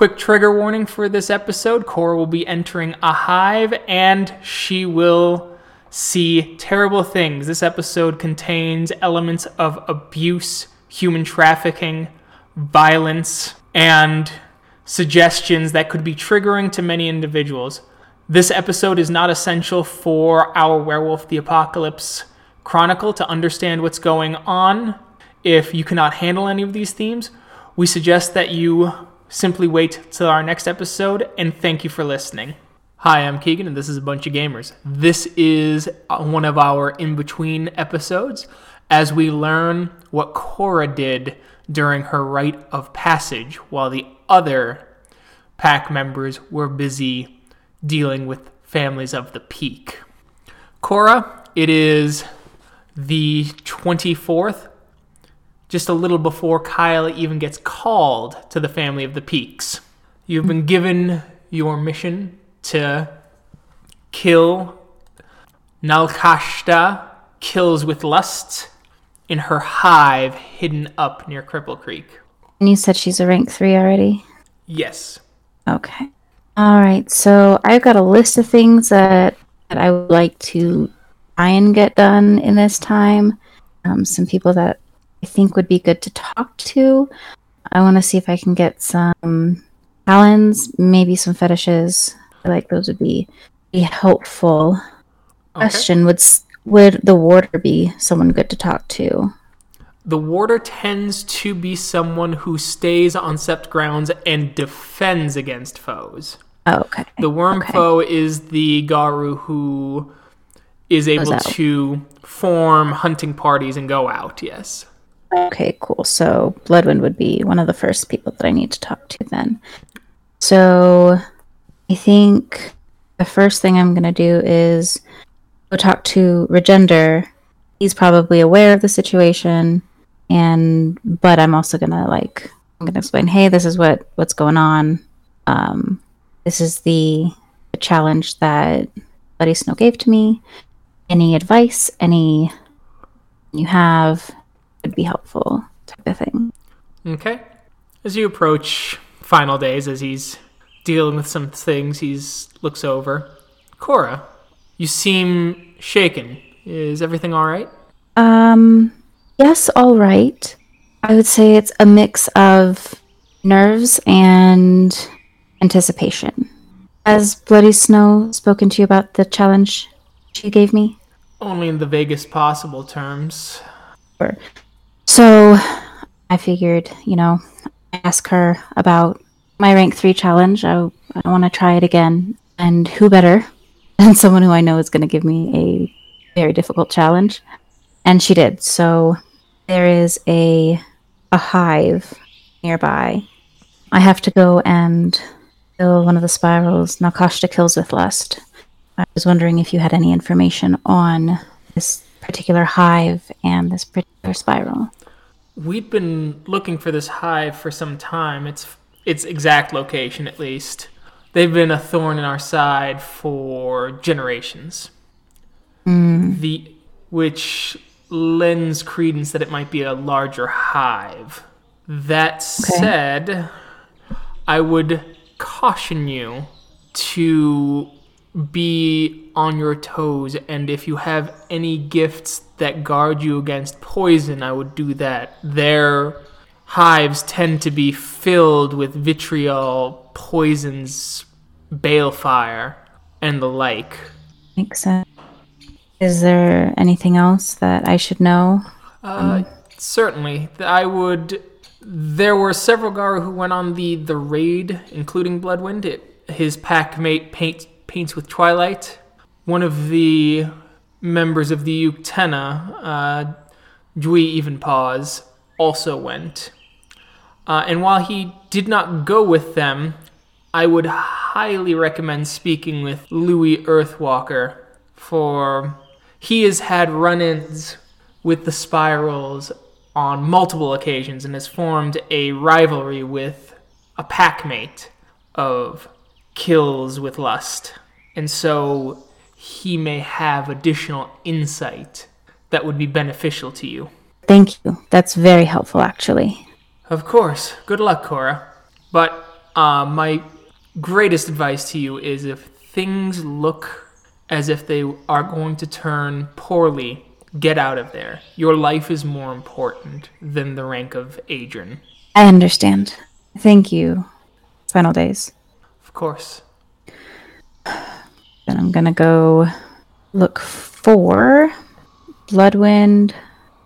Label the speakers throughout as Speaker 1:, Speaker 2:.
Speaker 1: Quick trigger warning for this episode Cora will be entering a hive and she will see terrible things. This episode contains elements of abuse, human trafficking, violence, and suggestions that could be triggering to many individuals. This episode is not essential for our Werewolf the Apocalypse Chronicle to understand what's going on. If you cannot handle any of these themes, we suggest that you simply wait till our next episode, and thank you for listening. Hi, I'm Keegan, and this is a bunch of gamers. This is uh, one of our in between episodes as we learn what Cora did during her rite of passage while the other pack members were busy dealing with families of the peak. Cora, it is the 24th, just a little before Kyle even gets called to the family of the peaks. You've been given your mission to kill Nahlkashda kills with lust in her hive hidden up near Cripple Creek.
Speaker 2: And you said she's a rank three already?
Speaker 1: Yes.
Speaker 2: Okay. All right. So I've got a list of things that, that I would like to try and get done in this time. Um, some people that I think would be good to talk to. I want to see if I can get some talens, maybe some fetishes, feel like those would be, be helpful. Okay. Question would would the warder be someone good to talk to?
Speaker 1: The warder tends to be someone who stays on sept grounds and defends against foes.
Speaker 2: Oh, okay.
Speaker 1: The Wyrm
Speaker 2: okay.
Speaker 1: foe is the Garou who is able to form hunting parties and go out, yes.
Speaker 2: Okay, cool. So Bloodwind would be one of the first people that I need to talk to then. So I think the first thing I'm going to do is go talk to Regender. He's probably aware of the situation, and but I'm also going to like I'm going to explain, hey, this is what what's going on. Um, this is the, the challenge that Bloody Snow gave to me. Any advice, any you have would be helpful, type of thing.
Speaker 1: Okay. As you approach final days, as he's dealing with some things he's looks over. Cora, you seem shaken. Is everything all right?
Speaker 2: Um, yes, all right. I would say it's a mix of nerves and anticipation. Has Bloody Snow spoken to you about the challenge she gave me?
Speaker 1: Only in the vaguest possible terms.
Speaker 2: So I figured, you know, ask her about my rank three challenge. I, I want to try it again. And who better than someone who I know is going to give me a very difficult challenge? And she did. So there is a a hive nearby. I have to go and fill one of the spirals. Nahlkashda kills with lust. I was wondering if you had any information on this particular hive and this particular spiral.
Speaker 1: We've been looking for this hive for some time. It's its exact location at least. They've been a thorn in our side for generations.
Speaker 2: Mm.
Speaker 1: The which lends credence that it might be a larger hive. That okay. said, I would caution you to be on your toes and if you have any gifts that guard you against poison, I would do that. Their hives tend to be filled with vitriol, poisons, balefire, and the like.
Speaker 2: Makes sense. Is there anything else that I should know?
Speaker 1: Uh, um, certainly. I would. There were several Garou who went on the, the raid, including Bloodwind. It, his pack mate paint, paints with Twilight. One of the members of the Uktena, uh, Jui Evenpaws, also went. Uh, and while he did not go with them, I would highly recommend speaking with Louis Earthwalker, for he has had run ins with the Spirals on multiple occasions and has formed a rivalry with a packmate of kills with lust. And so he may have additional insight that would be beneficial to you.
Speaker 2: Thank you. That's very helpful, actually.
Speaker 1: Of course. Good luck, Cora. But uh, my greatest advice to you is if things look as if they are going to turn poorly, get out of there. Your life is more important than the rank of Adren.
Speaker 2: I understand. Thank you. Final days.
Speaker 1: Of course.
Speaker 2: Then I'm gonna go look for Bloodwind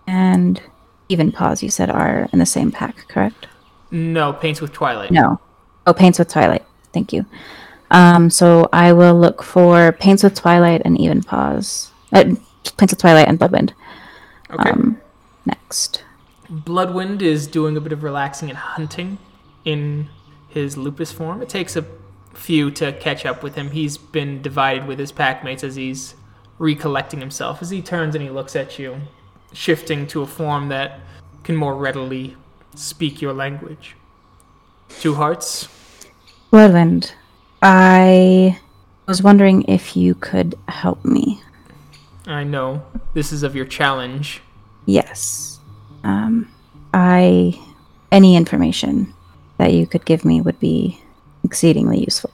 Speaker 2: and Evenpaws. You said are in the same pack, correct?
Speaker 1: No, Paints with Twilight.
Speaker 2: No. Oh, Paints with Twilight. Thank you. Um, so I will look for Paints with Twilight and Evenpaws. Uh, Paints with Twilight and Bloodwind.
Speaker 1: Okay.
Speaker 2: Um, next.
Speaker 1: Bloodwind is doing a bit of relaxing and hunting in his lupus form. It takes a few to catch up with him. He's been divided with his packmates as he's recollecting himself. As he turns and he looks at you, shifting to a form that can more readily speak your language. Two hearts.
Speaker 2: Bloodwind, I was wondering if you could help me.
Speaker 1: I know this is of your challenge.
Speaker 2: Yes. Um, I any information that you could give me would be exceedingly useful.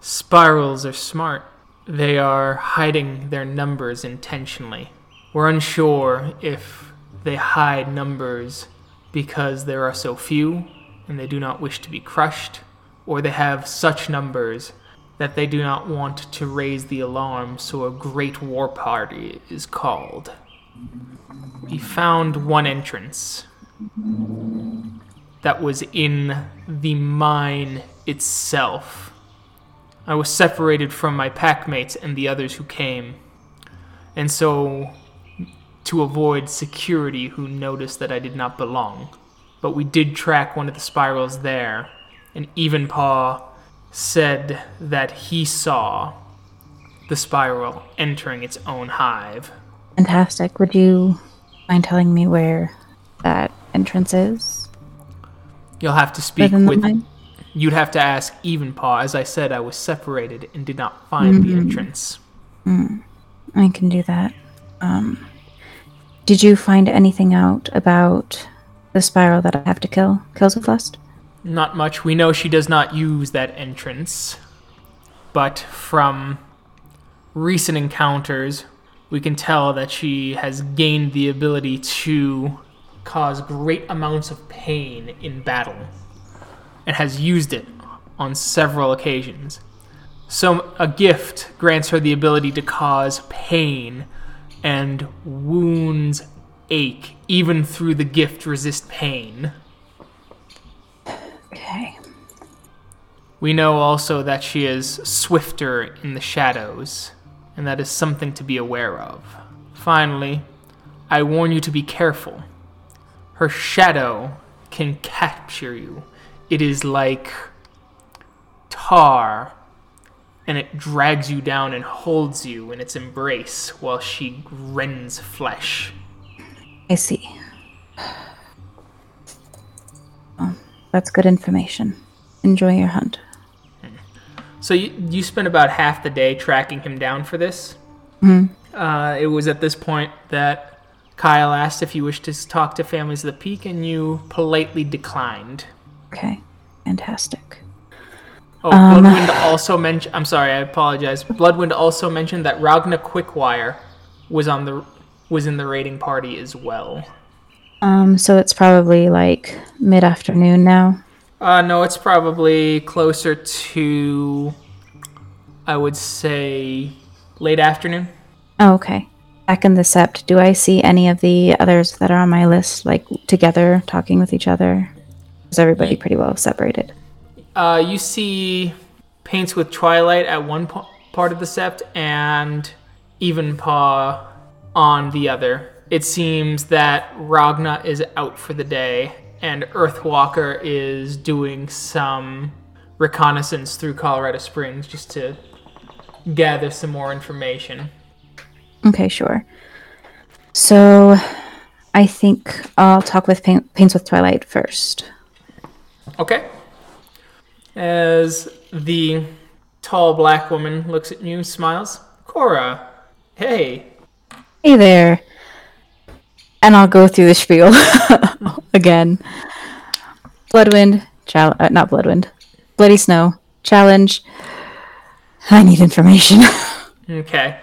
Speaker 1: Spirals are smart. They are hiding their numbers intentionally. We're unsure if they hide numbers because there are so few and they do not wish to be crushed, or they have such numbers that they do not want to raise the alarm, so a great war party is called. We found one entrance that was in the mine itself. I was separated from my packmates and the others who came. And so, to avoid security who noticed that I did not belong. But we did track one of the spirals there, and Evenpaw said that he saw the spiral entering its own hive.
Speaker 2: Fantastic. Would you mind telling me where that entrance is?
Speaker 1: You'll have to speak with.
Speaker 2: mine?
Speaker 1: You'd have to ask Evenpaw. As I said, I was separated and did not find the entrance.
Speaker 2: I can do that. Um, did you find anything out about the spiral that I have to kill? Kills with lust?
Speaker 1: Not much. We know she does not use that entrance. But from recent encounters, we can tell that she has gained the ability to cause great amounts of pain in battle and has used it on several occasions. So, a gift grants her the ability to cause pain and wounds ache, even through the gift resist pain.
Speaker 2: Okay.
Speaker 1: We know also that she is swifter in the shadows, and that is something to be aware of. Finally, I warn you to be careful. Her shadow can capture you. It is like tar, and it drags you down and holds you in its embrace while she rends flesh.
Speaker 2: I see. Well, that's good information. Enjoy your hunt.
Speaker 1: So you, you spent about half the day tracking him down for this. Uh, it was at this point that Kyle asked if you wished to talk to families of the peak, and you politely declined.
Speaker 2: Okay. Fantastic.
Speaker 1: Oh, Bloodwind also mentioned. I'm sorry, I apologize. Bloodwind also mentioned that Ragna Quickwire was on the was in the raiding party as well.
Speaker 2: Um, so it's probably like mid afternoon now.
Speaker 1: Uh, no, it's probably closer to, I would say, late afternoon.
Speaker 2: Oh, okay. In the sept, do I see any of the others that are on my list, like together, talking with each other? Is everybody pretty well separated?
Speaker 1: Uh, you see Paints with Twilight at one part of the sept and Evenpaw on the other. It seems that Ragna is out for the day and Earthwalker is doing some reconnaissance through Colorado Springs just to gather some more information.
Speaker 2: Okay, sure. So I think I'll talk with Paint- Paints with Twilight first.
Speaker 1: Okay. As the tall black woman looks at you, smiles. Cora, hey,
Speaker 2: Hey there. And I'll go through the spiel again. Bloodwind, child, uh, not Bloodwind. Bloody Snow. Challenge. I need information.
Speaker 1: Okay.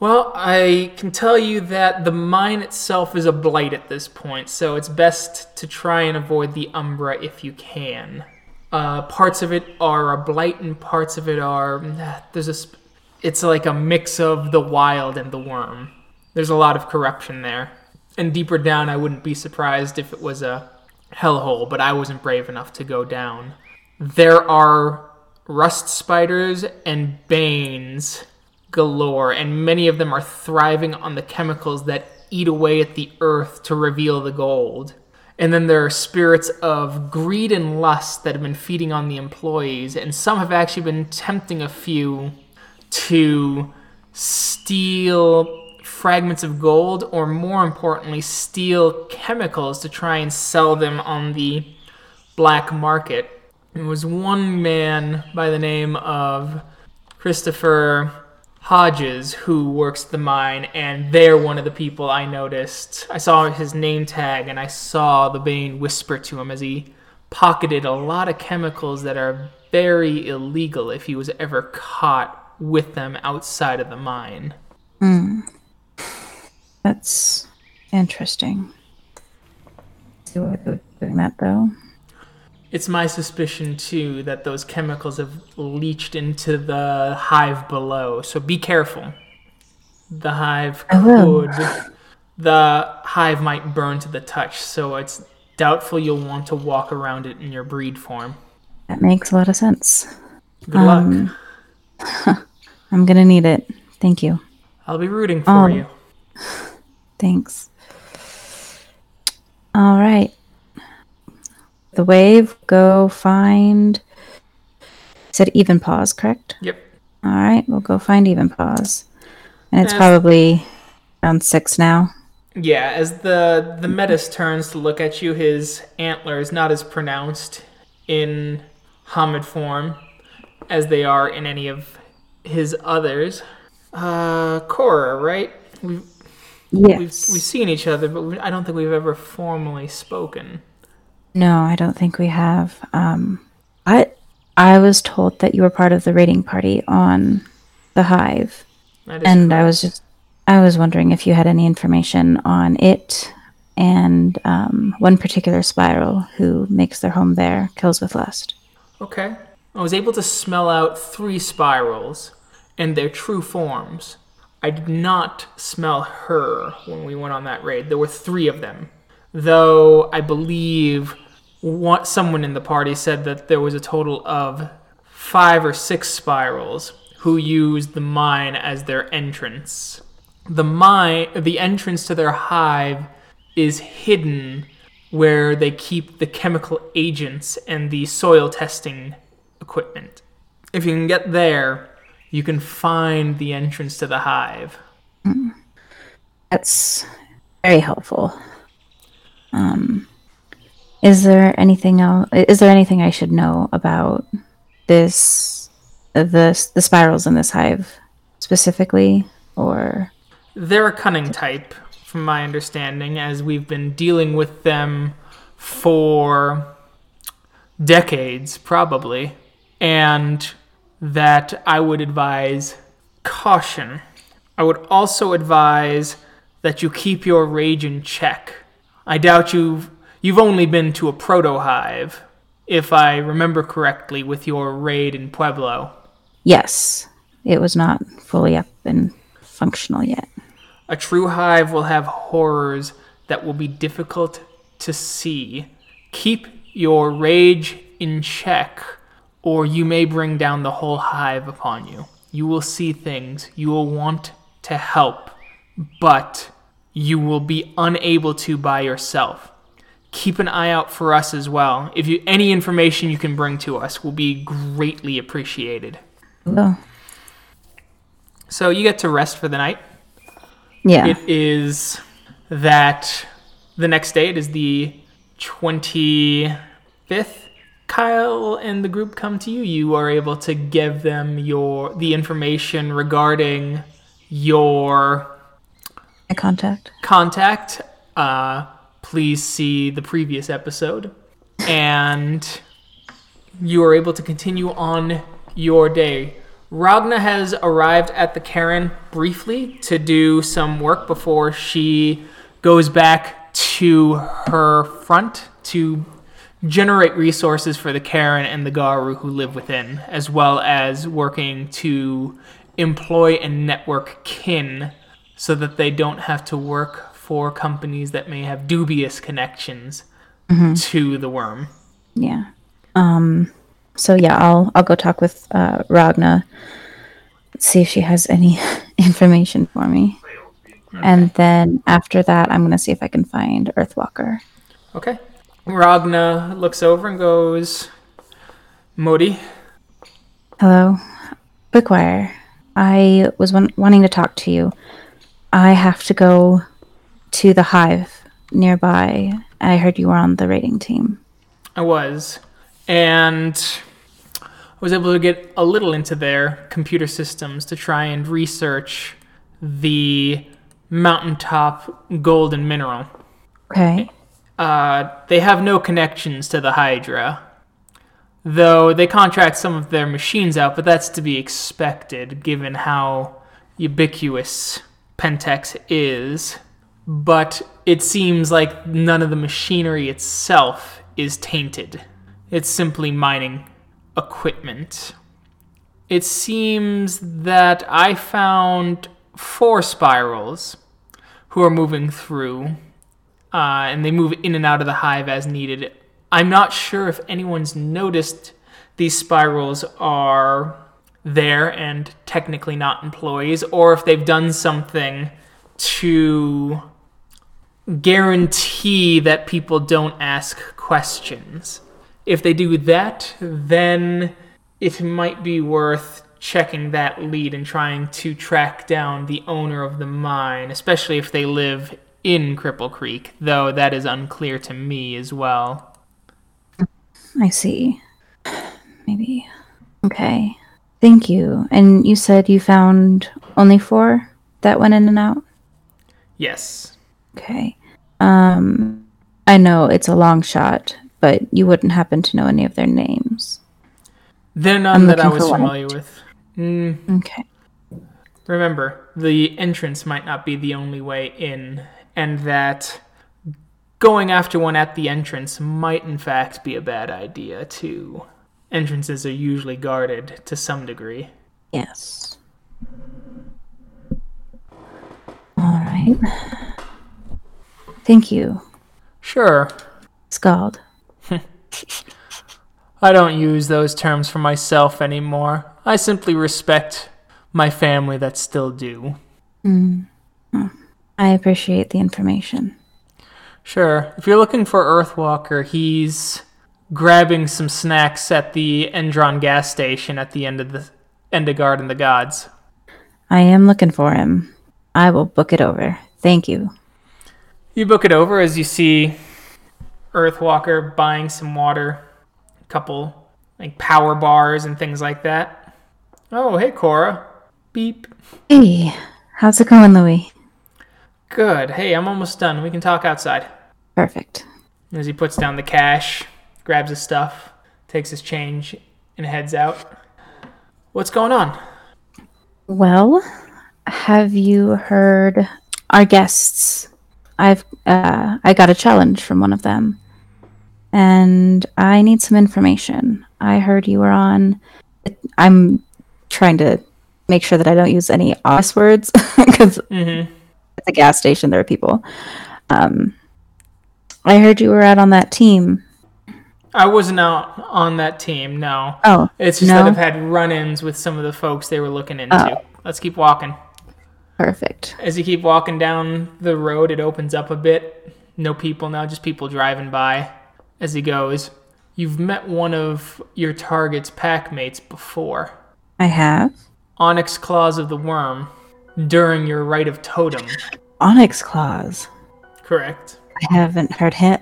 Speaker 1: Well, I can tell you that the mine itself is a blight at this point, so it's best to try and avoid the Umbra if you can. Uh, parts of it are a blight, and parts of it are there's a. Sp- it's like a mix of the wild and the Wyrm. There's a lot of corruption there, and deeper down, I wouldn't be surprised if it was a hellhole, but I wasn't brave enough to go down. There are rust spiders and banes galore, and many of them are thriving on the chemicals that eat away at the earth to reveal the gold. And then there are spirits of greed and lust that have been feeding on the employees, and some have actually been tempting a few to steal fragments of gold, or more importantly, steal chemicals to try and sell them on the black market. There was one man by the name of Christopher Hodges who works the mine, and they're one of the people I noticed. I saw his name tag, and I saw the Bane whisper to him as he pocketed a lot of chemicals that are very illegal if he was ever caught with them outside of the mine. Hmm.
Speaker 2: That's interesting. See what they're doing that though.
Speaker 1: It's my suspicion too that those chemicals have leached into the hive below. So be careful. The hive could the hive might burn to the touch, so it's doubtful you'll want to walk around it in your breed form.
Speaker 2: That makes a lot of sense.
Speaker 1: Good luck.
Speaker 2: I'm gonna need it. Thank you.
Speaker 1: I'll be rooting for
Speaker 2: um,
Speaker 1: you.
Speaker 2: Thanks. All right. The wave, go find. Said Evenpaws, correct?
Speaker 1: Yep.
Speaker 2: All right, we'll go find Evenpaws. And it's
Speaker 1: Yes.
Speaker 2: probably around six now.
Speaker 1: Yeah, as the the metis turns to look at you, his antler is not as pronounced in Homid form as they are in any of his others. Uh, Cora, right? We've we've, we've seen each other, but we, I don't think we've ever formally spoken.
Speaker 2: No, I don't think we have. Um, I I was told that you were part of the raiding party on the Hive, and I was just I was wondering if you had any information on it and um, one particular spiral who makes their home there, kills with lust.
Speaker 1: Okay. I was able to smell out three spirals and their true forms. I did not smell her when we went on that raid. There were three of them. Though I believe one, someone in the party said that there was a total of five or six spirals who used the mine as their entrance. The mine, the entrance to their hive is hidden where they keep the chemical agents and the soil testing equipment. If you can get there, you can find the entrance to the hive.
Speaker 2: That's very helpful. Um, is there anything else? Is there anything I should know about this, the the spirals in this hive specifically, or
Speaker 1: They're a cunning type, from my understanding, as we've been dealing with them for decades, probably, and that I would advise caution. I would also advise that you keep your rage in check. I doubt you've you've only been to a proto hive, if I remember correctly, with your raid in Pueblo.
Speaker 2: yes, it was not fully up and functional yet.
Speaker 1: A true hive will have horrors that will be difficult to see. Keep your rage in check, or you may bring down the whole hive upon you. You will see things, you will want to help, but you will be unable to by yourself. Keep an eye out for us as well. If you any information you can bring to us will be greatly appreciated.
Speaker 2: Well,
Speaker 1: So you get to rest for the night.
Speaker 2: yeah,
Speaker 1: It is that the next day, it is the 25th. Kyle and the group come to you. You are able to give them your the information regarding your
Speaker 2: my contact.
Speaker 1: contact. Uh, please see the previous episode. And you are able to continue on your day. Ragna has arrived at the caern briefly to do some work before she goes back to her front to generate resources for the caern and the Garou who live within, as well as working to employ and network kin so that they don't have to work for companies that may have dubious connections to the Wyrm.
Speaker 2: Yeah. Um. So yeah, I'll I'll go talk with uh, Ragna. See if she has any information for me, and then after that, I'm gonna see if I can find Earthwalker.
Speaker 1: Okay. Ragna looks over and goes, Modi,
Speaker 2: Hello, Quickwire. I was wan- wanting to talk to you. I have to go to the hive nearby. I heard you were on the raiding team.
Speaker 1: I was. And I was able to get a little into their computer systems to try and research the mountaintop golden mineral.
Speaker 2: Okay.
Speaker 1: Uh, they have no connections to the Hydra, though they contract some of their machines out, but that's to be expected given how ubiquitous Pentex is. But it seems like none of the machinery itself is tainted. It's simply mining equipment. It seems that I found four spirals who are moving through uh, and they move in and out of the hive as needed. I'm not sure if anyone's noticed these spirals are there and technically not employees, or if they've done something to guarantee that people don't ask questions. If they do that, then it might be worth checking that lead and trying to track down the owner of the mine, especially if they live in Cripple Creek, though that is unclear to me as well.
Speaker 2: I see. Maybe. Okay. Thank you. And you said you found only four that went in and out?
Speaker 1: Yes.
Speaker 2: Okay. Um I know it's a long shot, but you wouldn't happen to know any of their names.
Speaker 1: They're none
Speaker 2: I'm
Speaker 1: that I was familiar with. Mm,
Speaker 2: Okay.
Speaker 1: remember, the entrance might not be the only way in, and that going after one at the entrance might in fact be a bad idea, too. Entrances are usually guarded to some degree.
Speaker 2: Yes. All right. Thank you,
Speaker 1: Sure,
Speaker 2: Skald.
Speaker 1: I don't use those terms for myself anymore. I simply respect my family that still do. Mm.
Speaker 2: I appreciate the information.
Speaker 1: Sure. If you're looking for Earthwalker, he's grabbing some snacks at the Endron gas station at the end of the end of Garden of the Gods.
Speaker 2: I am looking for him. I will book it over. Thank you.
Speaker 1: You book it over as you see Earthwalker buying some water, a couple like power bars and things like that. Oh, hey Cora. Beep.
Speaker 2: Hey, how's it going, Louis?
Speaker 1: Good. Hey, I'm almost done. We can talk outside.
Speaker 2: Perfect.
Speaker 1: As he puts down the cash, grabs his stuff, takes his change, and heads out. What's going on?
Speaker 2: Well, have you heard our guests? I've uh, I got a challenge from one of them, and I need some information. I heard you were on. I'm trying to make sure that I don't use any obvious words because
Speaker 1: Mm-hmm.
Speaker 2: at the gas station there are people. Um, I heard you were out on that team.
Speaker 1: I wasn't out on that team, no.
Speaker 2: Oh,
Speaker 1: It's just
Speaker 2: no?
Speaker 1: that I've had run ins with some of the folks they were looking into. Let's keep walking.
Speaker 2: Perfect.
Speaker 1: As you keep walking down the road, it opens up a bit. No people now, just people driving by as he goes. You've met one of your target's pack mates before.
Speaker 2: I have
Speaker 1: Onyx Claws of the Wyrm during your rite of totem.
Speaker 2: Onyx Claws.
Speaker 1: Correct.
Speaker 2: I haven't heard him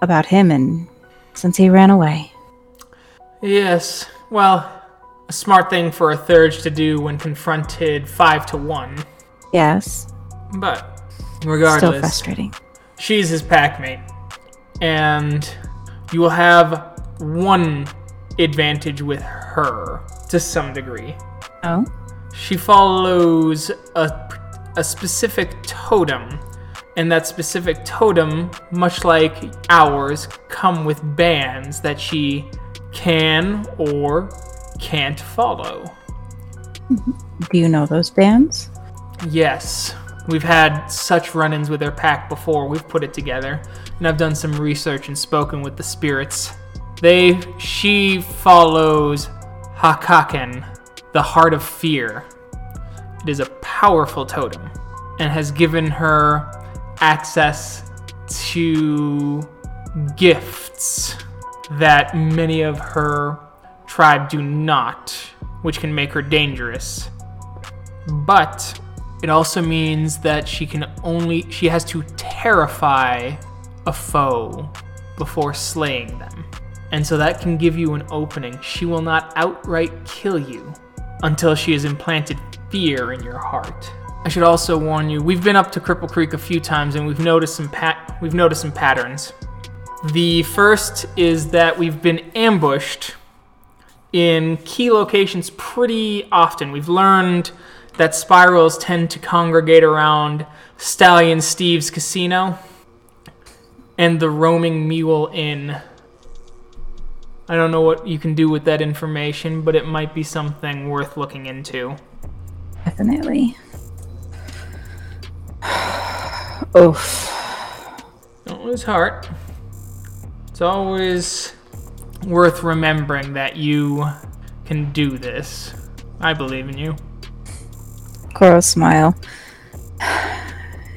Speaker 2: about him and since he ran away.
Speaker 1: Yes. Well, a smart thing for a Theurge to do when confronted five to one.
Speaker 2: Yes,
Speaker 1: But
Speaker 2: still
Speaker 1: regardless,
Speaker 2: frustrating.
Speaker 1: she's his packmate. And you will have one advantage with her to some degree.
Speaker 2: Oh.
Speaker 1: She follows a, a specific totem, and that specific totem, much like ours, come with bands that she can or can't follow.
Speaker 2: Do you know those bands?
Speaker 1: Yes, we've had such run-ins with their pack before. We've put it together, and I've done some research and spoken with the spirits. They, she follows Hakaken, the Heart of Fear. It is a powerful totem, and has given her access to gifts that many of her tribe do not, which can make her dangerous. But it also means that she can only she has to terrify a foe before slaying them. And so that can give you an opening. She will not outright kill you until she has implanted fear in your heart. I should also warn you, we've been up to Cripple Creek a few times and we've noticed some pat we've noticed some patterns. The first is that we've been ambushed in key locations pretty often. We've learned that spirals tend to congregate around Stallion Steve's casino and the Roaming Mule Inn. I don't know what you can do with that information, but it might be something worth looking into.
Speaker 2: Definitely. Oof.
Speaker 1: Don't lose heart. It's always worth remembering that you can do this. I believe in you.
Speaker 2: Coral smile.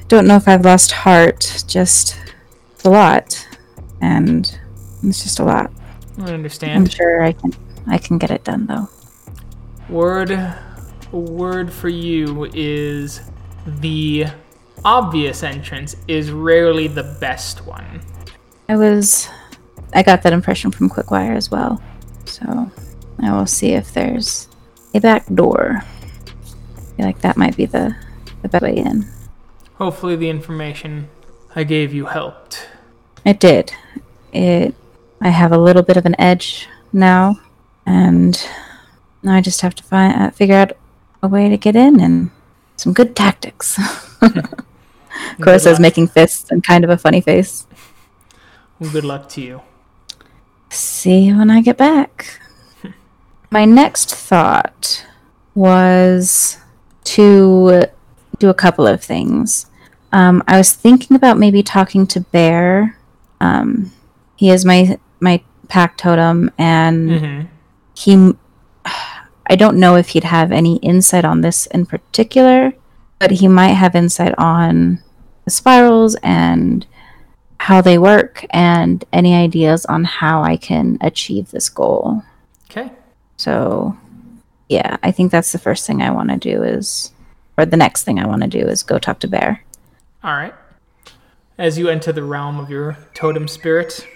Speaker 2: Don't know if I've lost heart, just a lot. And it's just a lot.
Speaker 1: I understand.
Speaker 2: I'm sure I can I can get it done though.
Speaker 1: Word word for you is the obvious entrance is rarely the best one.
Speaker 2: I was I got that impression from Quickwire as well. So I will see if there's a back door. Feel like that might be the the best way in.
Speaker 1: Hopefully the information I gave you helped.
Speaker 2: It did. It. I have a little bit of an edge now, and now I just have to find uh, figure out a way to get in and some good tactics. Cora
Speaker 1: Good
Speaker 2: says,
Speaker 1: luck.
Speaker 2: making fists and kind of a funny face.
Speaker 1: Well, good luck to you.
Speaker 2: See you when I get back. My next thought was to do a couple of things. Um, I was thinking about maybe talking to Bear. Um, he is my my pack totem, and
Speaker 1: hmm
Speaker 2: he. I don't know if he'd have any insight on this in particular, but he might have insight on the spirals and how they work and any ideas on how I can achieve this goal.
Speaker 1: Okay.
Speaker 2: So, yeah, I think that's the first thing I want to do is, or the next thing I want to do is go talk to Bear.
Speaker 1: All right. As you enter the realm of your totem spirit,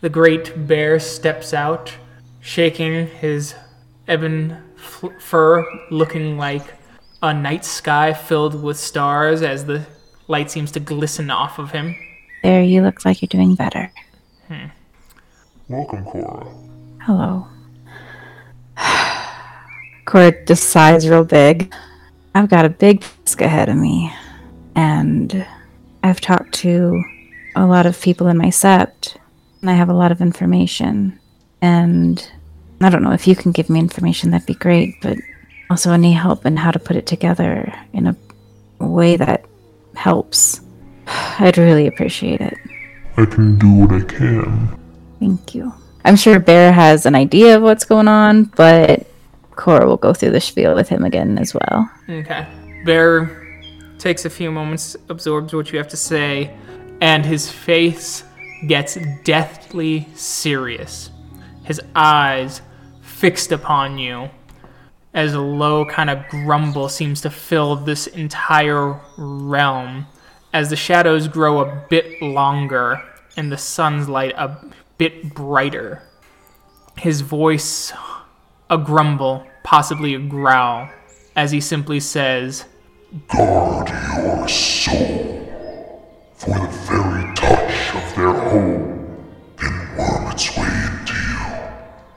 Speaker 1: the great bear steps out, shaking his ebon f- fur, looking like a night sky filled with stars as the light seems to glisten off of him.
Speaker 2: Bear, you look like you're doing better. Hmm.
Speaker 3: Welcome, Cora.
Speaker 2: Hello. Cora just sighs real big. I've got a big task ahead of me, and I've talked to a lot of people in my sept, and I have a lot of information. And I don't know if you can give me information, that'd be great, but also any help in how to put it together in a way that helps. I'd really appreciate it.
Speaker 3: I can do what I can.
Speaker 2: Thank you. I'm sure Bear has an idea of what's going on, but Cora will go through the spiel with him again as well.
Speaker 1: Okay. Bear takes a few moments, absorbs what you have to say, and his face gets deathly serious. His eyes fixed upon you as a low kind of grumble seems to fill this entire realm as the shadows grow a bit longer and the sun's light a bit brighter. His voice a grumble, possibly a growl, as he simply says,
Speaker 3: Guard your soul, for the very touch of their home can worm its way into you,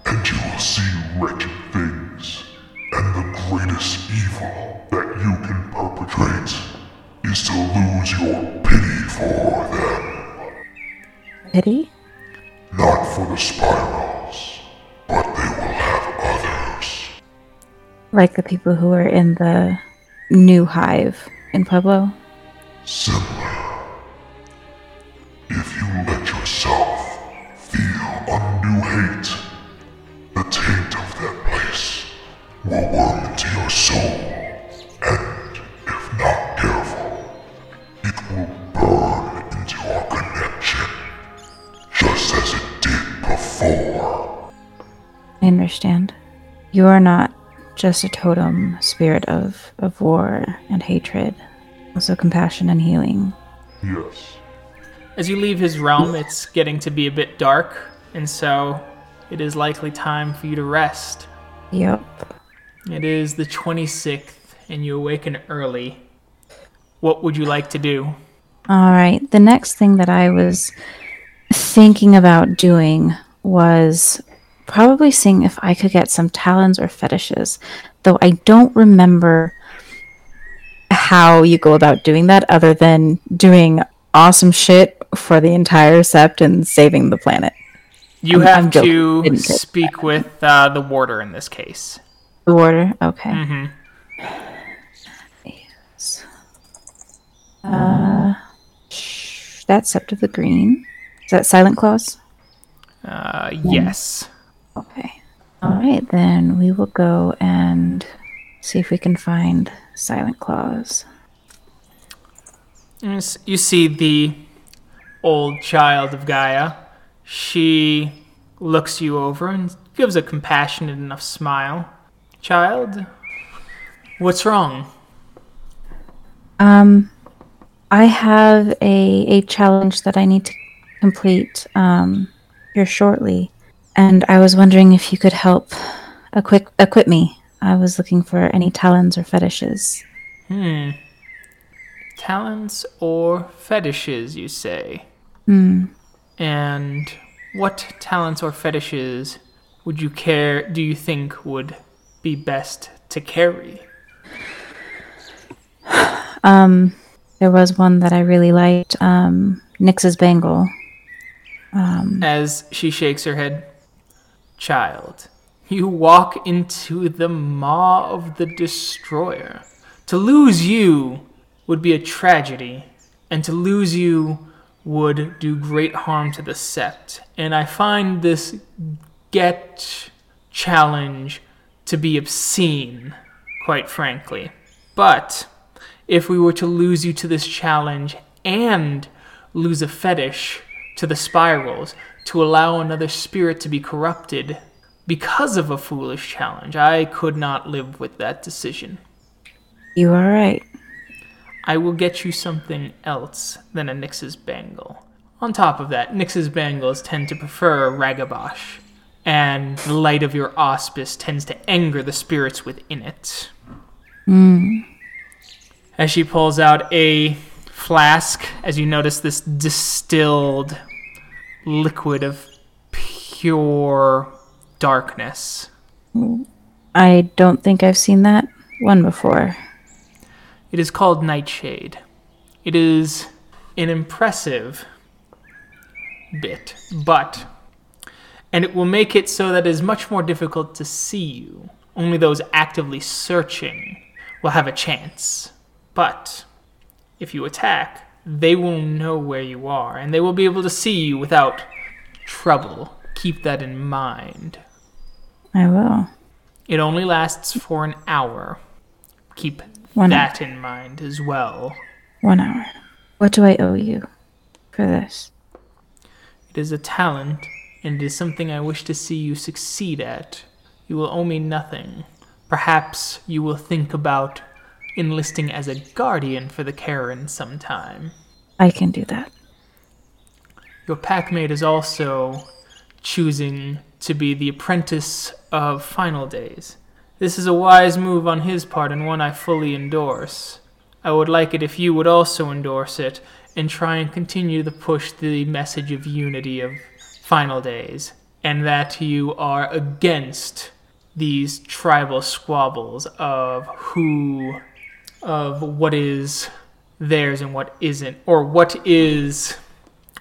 Speaker 3: and you will see wretched things. And the greatest evil that you can perpetrate is to lose your pity for them.
Speaker 2: Pity?
Speaker 3: Not for the spiral
Speaker 2: Like the people who are in the new hive in Pueblo?
Speaker 3: Similar. If you let yourself feel undue hate, the taint of that place will worm into your soul, and if not careful, it will burn into our connection, just as it did before.
Speaker 2: I understand. You are not just a totem spirit of, of war and hatred, also compassion and healing.
Speaker 3: Yes.
Speaker 1: As you leave his realm, it's getting to be a bit dark, and so it is likely time for you to rest.
Speaker 2: Yep.
Speaker 1: It is the 26th, and you awaken early. What would you like to do?
Speaker 2: All right. The next thing that I was thinking about doing was probably seeing if I could get some talens or fetishes, though I don't remember how you go about doing that other than doing awesome shit for the entire sept and saving the planet.
Speaker 1: You
Speaker 2: I'm-
Speaker 1: have
Speaker 2: I'm
Speaker 1: to speak with uh, the warder in this case.
Speaker 2: The water? Okay.
Speaker 1: hmm
Speaker 2: Yes. Uh, sh- that's Sept of the Green. Is that Silent Claws?
Speaker 1: Uh, yes.
Speaker 2: Okay. All right, then we will go and see if we can find Silent Claws.
Speaker 1: You You see the old child of Gaia. She looks you over and gives a compassionate enough smile. Child, what's wrong?
Speaker 2: Um, I have a a challenge that I need to complete um here shortly, and I was wondering if you could help equip equip me. I was looking for any talens or fetishes.
Speaker 1: Hmm. Talens or fetishes, you say?
Speaker 2: Hmm.
Speaker 1: And what talens or fetishes would you care, do you think would be best to carry?
Speaker 2: Um, there was one that I really liked. Um, Nyx's bangle. Um,
Speaker 1: As she shakes her head, Child, you walk into the maw of the destroyer. To lose you would be a tragedy, and to lose you would do great harm to the sept. And I find this get challenge to be obscene, quite frankly. But if we were to lose you to this challenge and lose a fetish to the spirals to allow another spirit to be corrupted because of a foolish challenge, I could not live with that decision.
Speaker 2: you are right.
Speaker 1: I will get you something else than a Nyx's bangle. On top of that, Nyx's bangles tend to prefer Ragabash, and the light of your auspice tends to anger the spirits within it. Hmm. As she pulls out a flask, as you notice this distilled liquid of pure darkness.
Speaker 2: I don't think I've seen that one before.
Speaker 1: It is called Nightshade. It is an impressive bit, but. And it will make it so that it is much more difficult to see you. Only those actively searching will have a chance. But if you attack, they will know where you are, and they will be able to see you without trouble. Keep that in mind.
Speaker 2: I will.
Speaker 1: It only lasts for an hour. Keep
Speaker 2: One
Speaker 1: that in mind as well.
Speaker 2: One hour. What do I owe you for this?
Speaker 1: It is a talen, and it is something I wish to see you succeed at. You will owe me nothing. Perhaps you will think about enlisting as a guardian for the caern sometime.
Speaker 2: I can do that.
Speaker 1: Your packmate is also choosing to be the apprentice of Final Days. This is a wise move on his part and one I fully endorse. I would like it if you would also endorse it and try and continue to push the message of unity of Final Days, and that you are against these tribal squabbles of who, of what is theirs and what isn't, or what is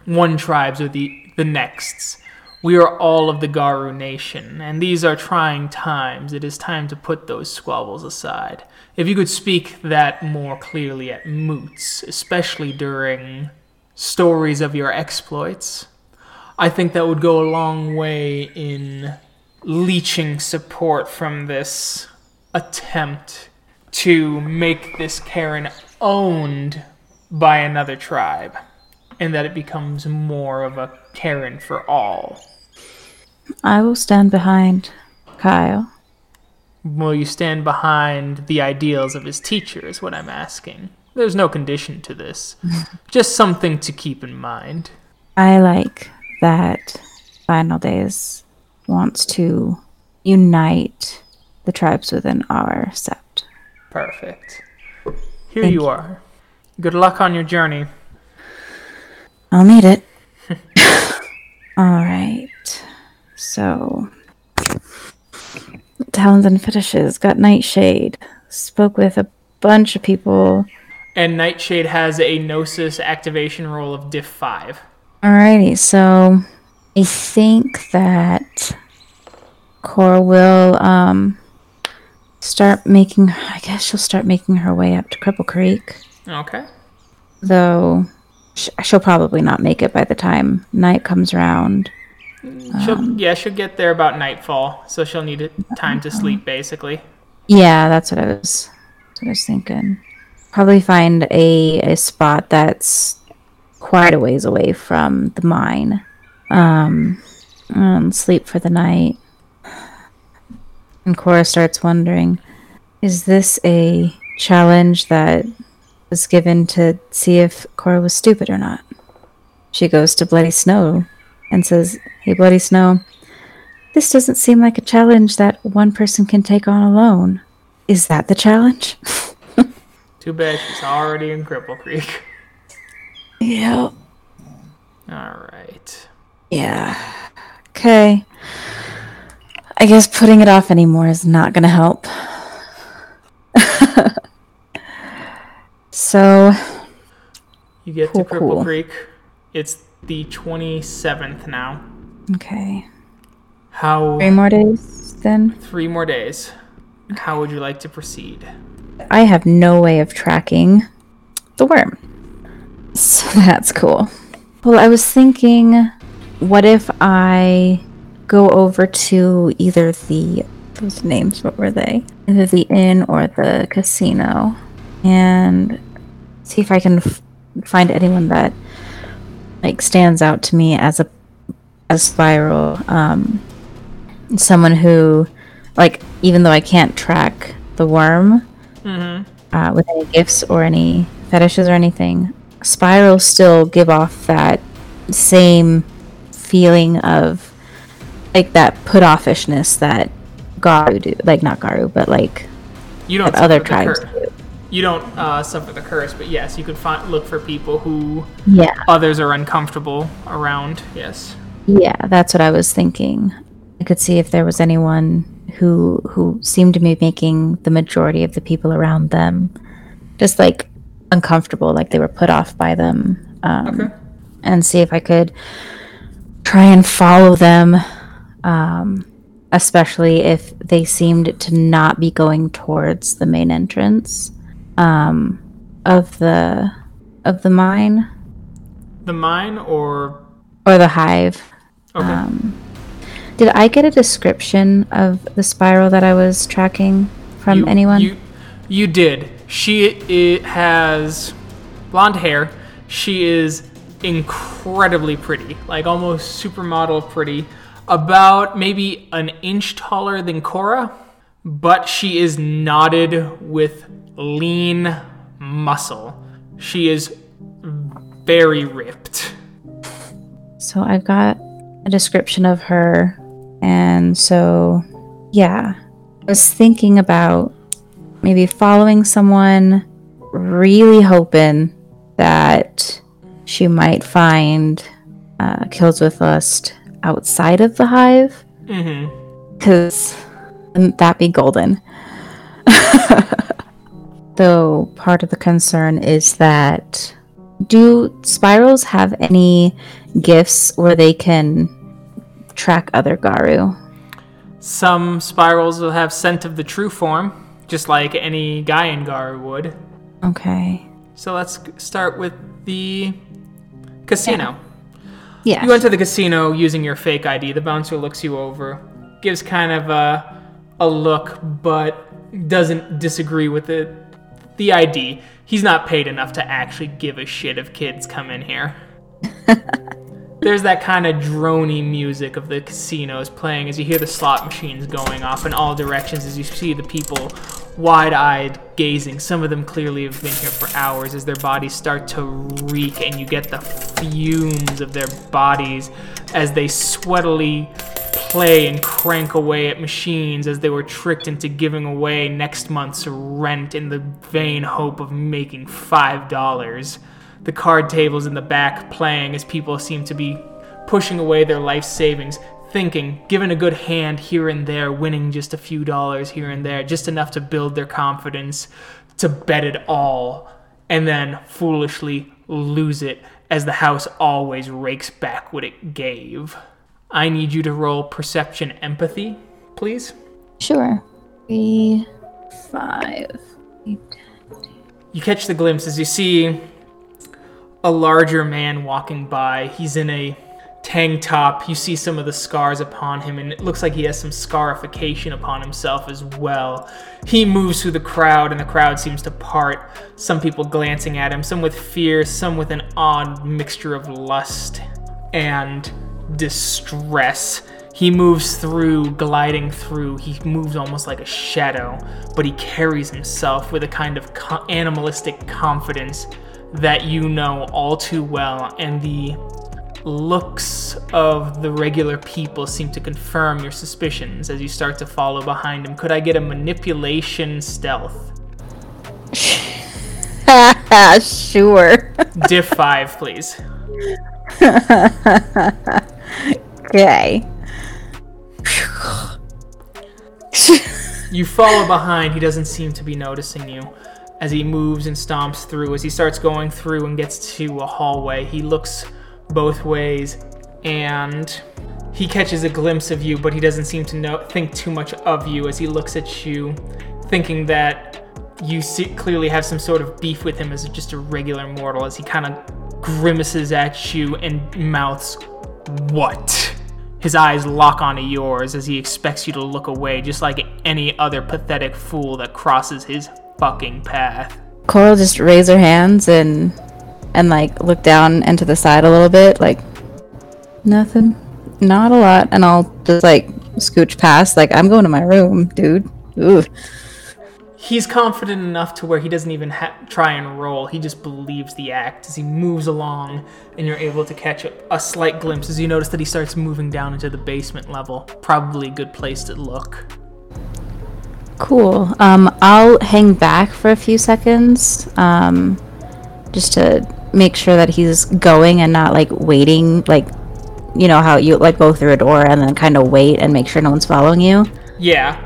Speaker 1: one tribe's or the, the next's. We are all of the Garou nation, and these are trying times. It is time to put those squabbles aside. If you could speak that more clearly at moots, especially during stories of your exploits, I think that would go a long way in leeching support from this attempt to make this caern owned by another tribe, and that it becomes more of a caern for all.
Speaker 2: I will stand behind Kyle.
Speaker 1: Will you stand behind the ideals of his teacher, is what I'm asking. There's no condition to this, just something to keep in mind.
Speaker 2: I like that Final Days wants to unite the tribes within our sept.
Speaker 1: Perfect. Here
Speaker 2: Thank
Speaker 1: you
Speaker 2: you.
Speaker 1: are. Good luck on your journey.
Speaker 2: I'll need it. All right. So, talens and fetishes got Nightshade. Spoke with a bunch of people.
Speaker 1: And Nightshade has a Gnosis activation roll of diff 5.
Speaker 2: Alrighty, so I think that Cora will um start making. I guess she'll start making her way up to Cripple Creek.
Speaker 1: Okay.
Speaker 2: Though she'll probably not make it by the time night comes around.
Speaker 1: She'll, yeah, she'll get there about nightfall, so she'll need time to sleep, basically.
Speaker 2: Yeah, that's what I was. What I was thinking. Probably find a a spot that's quite a ways away from the mine. Um, and sleep for the night. And Cora starts wondering, is this a challenge that was given to see if Cora was stupid or not? She goes to Bloody Snow and says, "Hey, Bloody Snow, this doesn't seem like a challenge that one person can take on alone. Is that the challenge?
Speaker 1: Too bad she's already in Cripple Creek.
Speaker 2: yeah.
Speaker 1: Alright.
Speaker 2: Yeah. Okay. I guess putting it off anymore is not going to help. so,
Speaker 1: You get
Speaker 2: Cool,
Speaker 1: to Cripple
Speaker 2: cool.
Speaker 1: Creek. It's the 27th now.
Speaker 2: okay.
Speaker 1: How.
Speaker 2: Three more days then?
Speaker 1: Three more days. How would you like to proceed?
Speaker 2: I have no way of tracking the Wyrm. So that's cool. Well, I was thinking, what if I go over to either the those names, what were they? Either the inn or the casino, and see if I can f- find anyone that like stands out to me as a as spiral. Um, someone who, like, even though I can't track the Wyrm, uh, with any gifts or any fetishes or anything, spirals still give off that same feeling of like that put offishness that Garou do, like not Garou, but like
Speaker 1: You don't
Speaker 2: other tribes do.
Speaker 1: You don't uh, suffer the curse, but yes, you could find look for people who
Speaker 2: Yeah,
Speaker 1: others are uncomfortable around. Yes.
Speaker 2: yeah, that's what I was thinking. I could see if there was anyone who who seemed to be making the majority of the people around them just like uncomfortable, like they were put off by them. Um,
Speaker 1: Okay.
Speaker 2: and see if I could try and follow them, um, especially if they seemed to not be going towards the main entrance um, of the of the mine
Speaker 1: The mine or
Speaker 2: or the hive.
Speaker 1: okay.
Speaker 2: Um, did I get a description of the spiral that I was tracking from
Speaker 1: you,
Speaker 2: anyone?
Speaker 1: You, you did. She it has blonde hair. She is incredibly pretty, like almost supermodel pretty. About maybe an inch taller than Cora, but she is knotted with lean muscle. She is very ripped.
Speaker 2: So I've got a description of her. And so, yeah, I was thinking about maybe following someone, really hoping that she might find uh, Kills with Lust outside of the hive.
Speaker 1: Mm-hmm.
Speaker 2: Because Wouldn't that be golden? so part of the concern is that do spirals have any gifts where they can track other Garou?
Speaker 1: Some spirals will have scent of the true form, just like any Gaian Garou would.
Speaker 2: Okay.
Speaker 1: So let's start with the casino.
Speaker 2: Yeah.
Speaker 1: You enter the casino using your fake ID. The bouncer looks you over, gives kind of a, a look, but doesn't disagree with the, the ID. He's not paid enough to actually give a shit if kids come in here. There's that kind of drony music of the casinos playing as you hear the slot machines going off in all directions as you see the people wide eyed gazing. Some of them clearly have been here for hours as their bodies start to reek and you get the fumes of their bodies as they sweatily play and crank away at machines as they were tricked into giving away next month's rent in the vain hope of making $5 the card tables in the back playing as people seem to be pushing away their life savings, thinking, given a good hand here and there, winning just a few dollars here and there, just enough to build their confidence, to bet it all, and then foolishly lose it as the house always rakes back what it gave. I need you to roll perception empathy, please.
Speaker 2: Sure. Three, five.
Speaker 1: You catch the glimpse as you see a larger man walking by. He's in a tank top. You see some of the scars upon him, and it looks like he has some scarification upon himself as well. He moves through the crowd, and the crowd seems to part. Some people glancing at him, some with fear, some with an odd mixture of lust and distress. He moves through, gliding through. He moves almost like a shadow, but he carries himself with a kind of animalistic confidence that you know all too well, and the looks of the regular people seem to confirm your suspicions as you start to follow behind him. Could I get a manipulation stealth?
Speaker 2: sure.
Speaker 1: Diff 5, please.
Speaker 2: Okay.
Speaker 1: You follow behind, he doesn't seem to be noticing you. As he moves and stomps through, as he starts going through and gets to a hallway, he looks both ways and he catches a glimpse of you, but he doesn't seem to know think too much of you as he looks at you, thinking that you see, clearly have some sort of beef with him as just a regular mortal. As he kind of grimaces at you and mouths, "What?" His eyes lock onto yours as he expects you to look away, just like any other pathetic fool that crosses his fucking path.
Speaker 2: Coral just raise her hands and and like look down and to the side a little bit, like nothing, not a lot, and I'll just like scooch past, like I'm going to my room, dude. Ooh.
Speaker 1: He's confident enough to where he doesn't even ha- try and roll. He just believes the act as he moves along, and you're able to catch a, a slight glimpse as you notice that he starts moving down into the basement level. Probably a good place to look.
Speaker 2: Cool. Um, I'll hang back for a few seconds, um, just to make sure that he's going and not like waiting, like you know how you like go through a door and then kind of wait and make sure no one's following you.
Speaker 1: Yeah,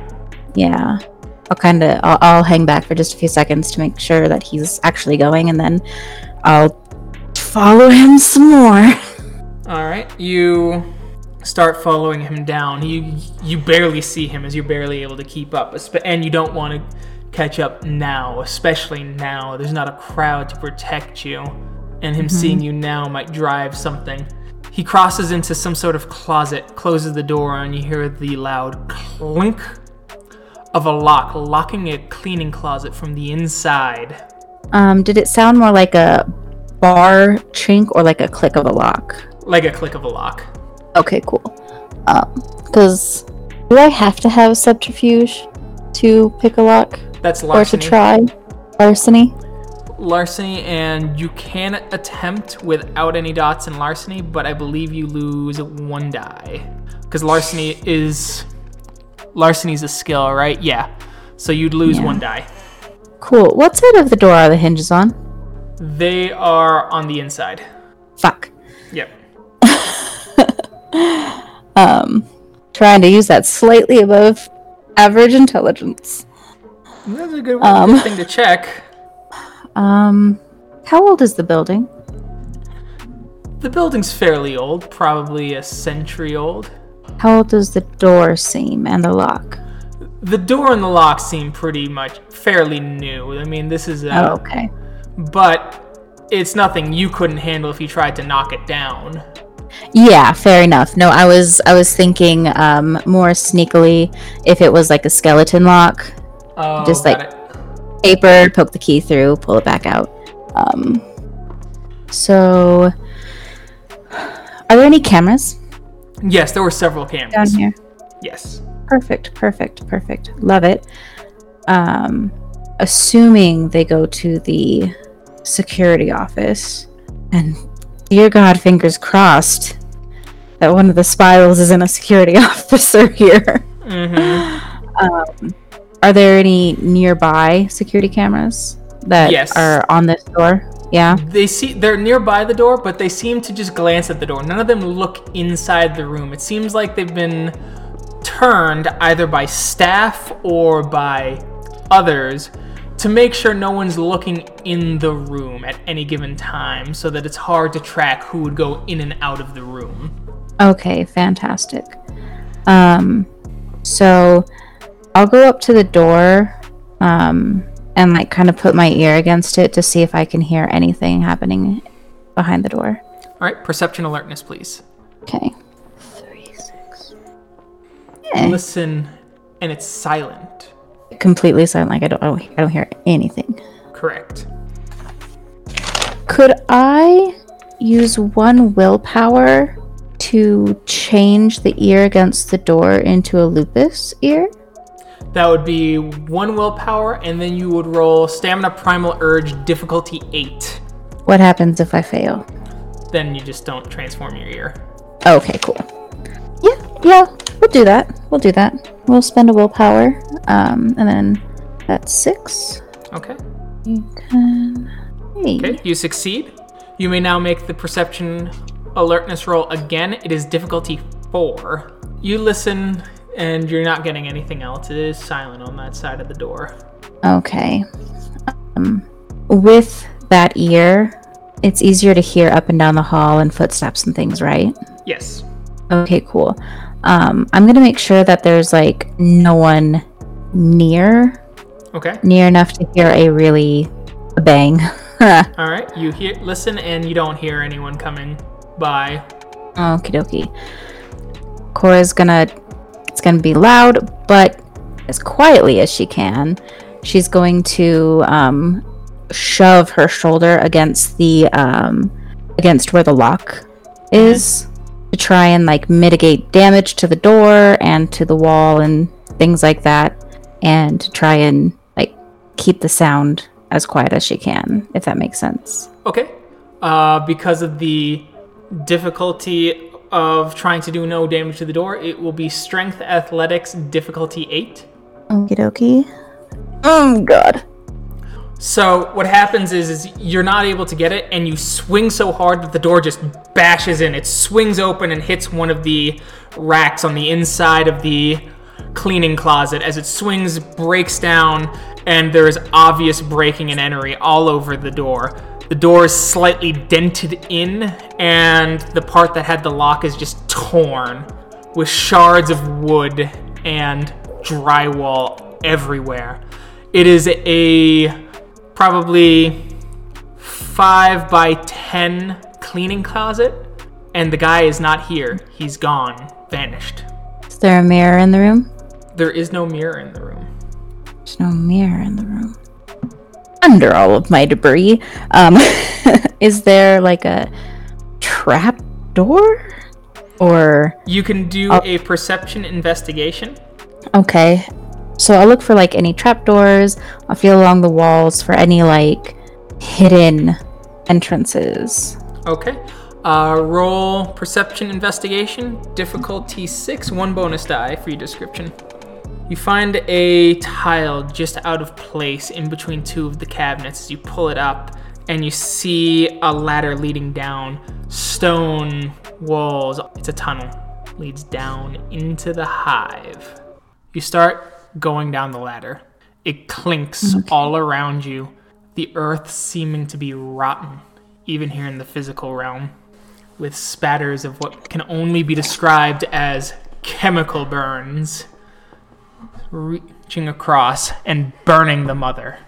Speaker 2: Yeah. I'll kind of I'll, I'll hang back for just a few seconds to make sure that he's actually going, and then I'll follow him some more.
Speaker 1: All right, you start following him down. You you barely see him as you're barely able to keep up, and you don't want to catch up now, especially now. There's not a crowd to protect you, and him seeing you now might drive something. He crosses into some sort of closet, closes the door, and you hear the loud clink of a lock locking a cleaning closet from the inside.
Speaker 2: Um, did it sound more like a bar chink or like a click of a lock?
Speaker 1: Like a click of a lock.
Speaker 2: Okay, cool. Um, because do I have to have subterfuge to pick a lock
Speaker 1: That's larceny.
Speaker 2: or to try larceny?
Speaker 1: Larceny and you can attempt without any dots in larceny but i believe you lose one die because larceny is larceny is a skill right yeah so you'd lose
Speaker 2: Yeah.
Speaker 1: one die
Speaker 2: Cool. What side of the door are the hinges on?
Speaker 1: they are on the inside
Speaker 2: Fuck.
Speaker 1: yep
Speaker 2: Um, trying to use that slightly above Average intelligence.
Speaker 1: That's a good,
Speaker 2: Um.
Speaker 1: good thing to check.
Speaker 2: Um, how old is the building?
Speaker 1: The building's fairly old, probably a century old.
Speaker 2: How old does the door seem and the lock?
Speaker 1: The door and the lock seem pretty much fairly new. I mean, this is a,
Speaker 2: Oh, okay.
Speaker 1: but it's nothing you couldn't handle if you tried to knock it down.
Speaker 2: Yeah, fair enough. No, I was I was thinking um more sneakily if it was like a skeleton lock,
Speaker 1: Oh,
Speaker 2: Just
Speaker 1: got
Speaker 2: like-
Speaker 1: it.
Speaker 2: Paper, poke the key through, pull it back out. Um, so are there any cameras
Speaker 1: Yes, there were several cameras down
Speaker 2: here?
Speaker 1: Yes.
Speaker 2: Perfect, perfect, perfect. Love it. Um, assuming they go to the security office, and dear God, fingers crossed that one of the spirals isn't a security officer here.
Speaker 1: Mm-hmm.
Speaker 2: Um, are there any nearby security cameras that
Speaker 1: Yes.
Speaker 2: are on this door? Yeah.
Speaker 1: They see they're nearby the door, but they seem to just glance at the door. None of them look inside the room. It seems like they've been turned either by staff or by others to make sure no one's looking in the room at any given time so that it's hard to track who would go in and out of the room.
Speaker 2: Okay, fantastic. Um, so I'll go up to the door, um, and like kind of put my ear against it to see if I can hear anything happening behind the door.
Speaker 1: All right, perception alertness, please.
Speaker 2: Okay. Three, six. Eh,
Speaker 1: Listen, and it's silent.
Speaker 2: completely silent. Like I don't, I don't, I don't hear anything.
Speaker 1: Correct.
Speaker 2: Could I use one willpower to change the ear against the door into a lupus ear?
Speaker 1: That would be one willpower, and then you would roll stamina primal urge difficulty eight.
Speaker 2: What happens if I fail?
Speaker 1: Then you just don't transform your ear.
Speaker 2: Okay, cool. Yeah, yeah, we'll do that. We'll do that. We'll spend a willpower, um, and then that's six.
Speaker 1: Okay.
Speaker 2: You can. Hey.
Speaker 1: Okay. You succeed. You may now make the perception alertness roll again. It is difficulty four. You listen, and you're not getting anything else. It is silent on that side of the door.
Speaker 2: Okay. Um, with that ear, it's easier to hear up and down the hall and footsteps and things, right?
Speaker 1: Yes.
Speaker 2: Okay, cool. Um, I'm gonna make sure that there's like no one near,
Speaker 1: Okay.
Speaker 2: near enough to hear a really a bang.
Speaker 1: All right. You hear, listen, and you don't hear anyone coming by.
Speaker 2: Okie dokie. Cora's gonna. It's gonna be loud, but as quietly as she can. She's going to um, shove her shoulder against the um, against where the lock is to try and like mitigate damage to the door and to the wall and things like that, and to try and like keep the sound as quiet as she can, if that makes sense.
Speaker 1: Okay. Uh, because of the difficulty of trying to do no damage to the door, it will be strength athletics difficulty 8.
Speaker 2: Okie dokie. Oh god.
Speaker 1: So what happens is, is you're not able to get it, and you swing so hard that the door just bashes in. It swings open and hits one of the racks on the inside of the cleaning closet. As it swings, breaks down, and there is obvious breaking and entering all over the door. The door is slightly dented in, and the part that had the lock is just torn, with shards of wood and drywall everywhere. It is a probably five by ten cleaning closet, and the guy is not here. He's gone, vanished.
Speaker 2: Is there a mirror in the room?
Speaker 1: There is no mirror in the room.
Speaker 2: There's no mirror in the room. Under all of my debris, um, is there like a trap door? Or
Speaker 1: You can do
Speaker 2: Oh.
Speaker 1: a perception investigation.
Speaker 2: okay, so I'll look for like any trapdoors. I'll feel along the walls for any like hidden entrances.
Speaker 1: Okay. Uh, roll perception investigation, difficulty six, one bonus die for your description. You find a tile just out of place in between two of the cabinets. You pull it up, and you see a ladder leading down, stone walls. It's a tunnel, leads down into the hive. You start going down the ladder. It clinks all around you, the earth seeming to be rotten, even here in the physical realm, with spatters of what can only be described as chemical burns reaching across and burning the mother.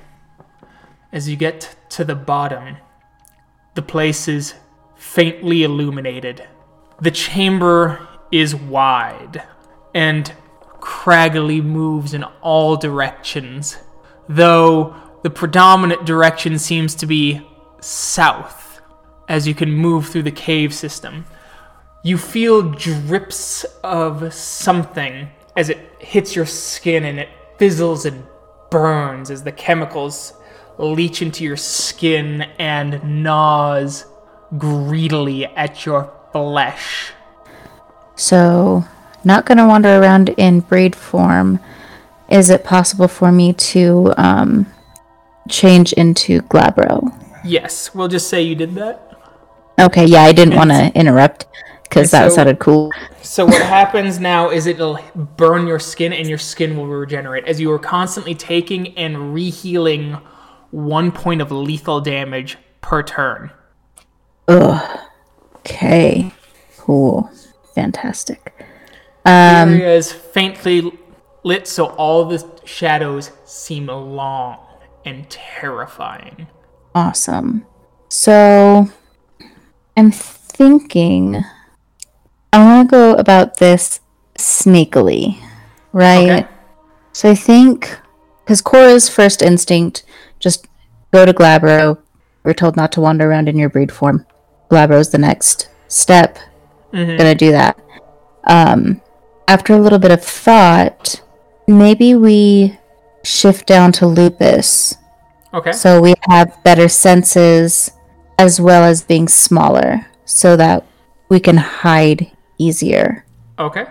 Speaker 1: As you get to the bottom, the place is faintly illuminated. The chamber is wide and craggily moves in all directions, though the predominant direction seems to be south as you can move through the cave system. You feel drips of something as it hits your skin and it fizzles and burns as the chemicals leach into your skin and gnaws greedily at your flesh.
Speaker 2: So, not going to wander around in braid form. Is it possible for me to um, change into Glabro?
Speaker 1: Yes, we'll just say you did that.
Speaker 2: Okay, yeah, I didn't want to interrupt because that
Speaker 1: so-
Speaker 2: sounded cool.
Speaker 1: So what happens now is it'll burn your skin and your skin will regenerate as you are constantly taking and rehealing one point of lethal damage per turn.
Speaker 2: Ugh. Okay. Cool. Fantastic.
Speaker 1: Um, the area is faintly lit, so all the shadows seem long and terrifying.
Speaker 2: Awesome. So, I'm thinking I want to go about this sneakily, right?
Speaker 1: Okay.
Speaker 2: So I think because Cora's first instinct just go to Glabro. We're told not to wander around in your breed form. Glabro's the next step. Gonna do that. Um, after a little bit of thought, maybe we shift down to Lupus
Speaker 1: Okay.
Speaker 2: so we have better senses as well as being smaller so that we can hide easier.
Speaker 1: Okay.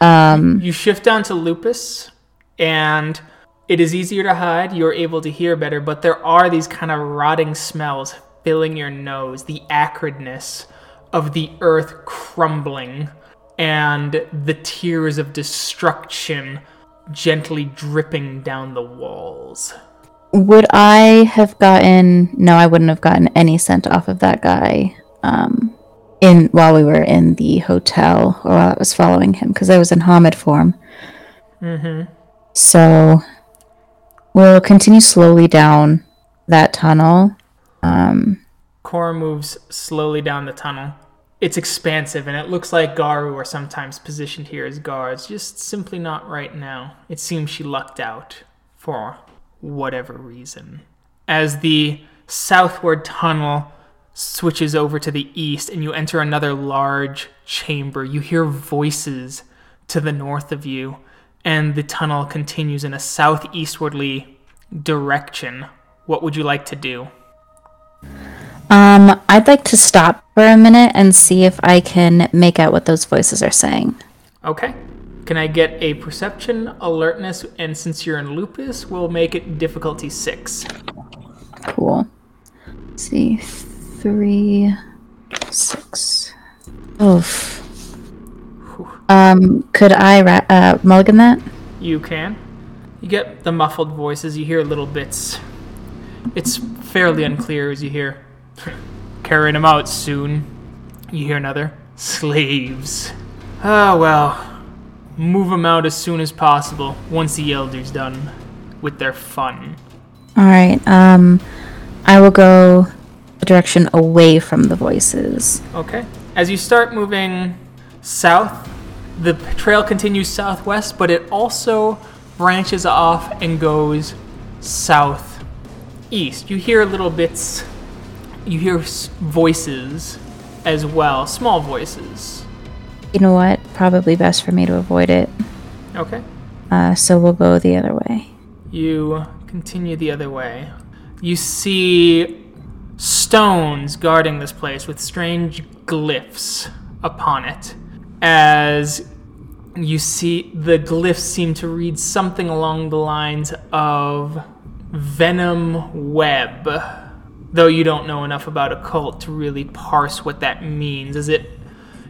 Speaker 2: Um,
Speaker 1: You shift down to lupus, and it is easier to hide. You're able to hear better, but there are these kind of rotting smells filling your nose, the acridness of the earth crumbling, and the tears of destruction gently dripping down the walls.
Speaker 2: would I have gotten? No, I wouldn't have gotten any scent off of that guy. Um, in while we were in the hotel, or while I was following him, because I was in Homid form.
Speaker 1: Mm-hmm.
Speaker 2: So we'll continue slowly down that tunnel. Um,
Speaker 1: Cora moves slowly down the tunnel. It's expansive, and it looks like Garou are sometimes positioned here as guards, just simply not right now. It seems she lucked out for whatever reason. As the southward tunnel switches over to the east and you enter another large chamber, you hear voices to the north of you, and the tunnel continues in a southeastwardly direction. What would you like to do?
Speaker 2: Um, I'd like to stop for a minute and see if I can make out what those voices are saying.
Speaker 1: Okay. Can I get a perception, alertness, and since you're in lupus, we'll make it difficulty six.
Speaker 2: Cool. Let's see, three, six. Oof. Um, could I ra- uh, mulligan that?
Speaker 1: You can. You get the muffled voices, you hear little bits. It's fairly unclear as you hear, carrying them out soon. You hear another, slaves. Ah, well. Move them out as soon as possible, once the Elder's done with their fun.
Speaker 2: All right. Um, I will go the direction away from the voices.
Speaker 1: Okay. As you start moving south, the trail continues southwest, but it also branches off and goes southeast. You hear little bits, you hear voices as well, small voices.
Speaker 2: You know what? Probably best for me to avoid it.
Speaker 1: Okay.
Speaker 2: Uh, so we'll go the other way.
Speaker 1: You continue the other way. You see stones guarding this place with strange glyphs upon it. As you see, the glyphs seem to read something along the lines of Venom Web. Though you don't know enough about occult to really parse what that means, as it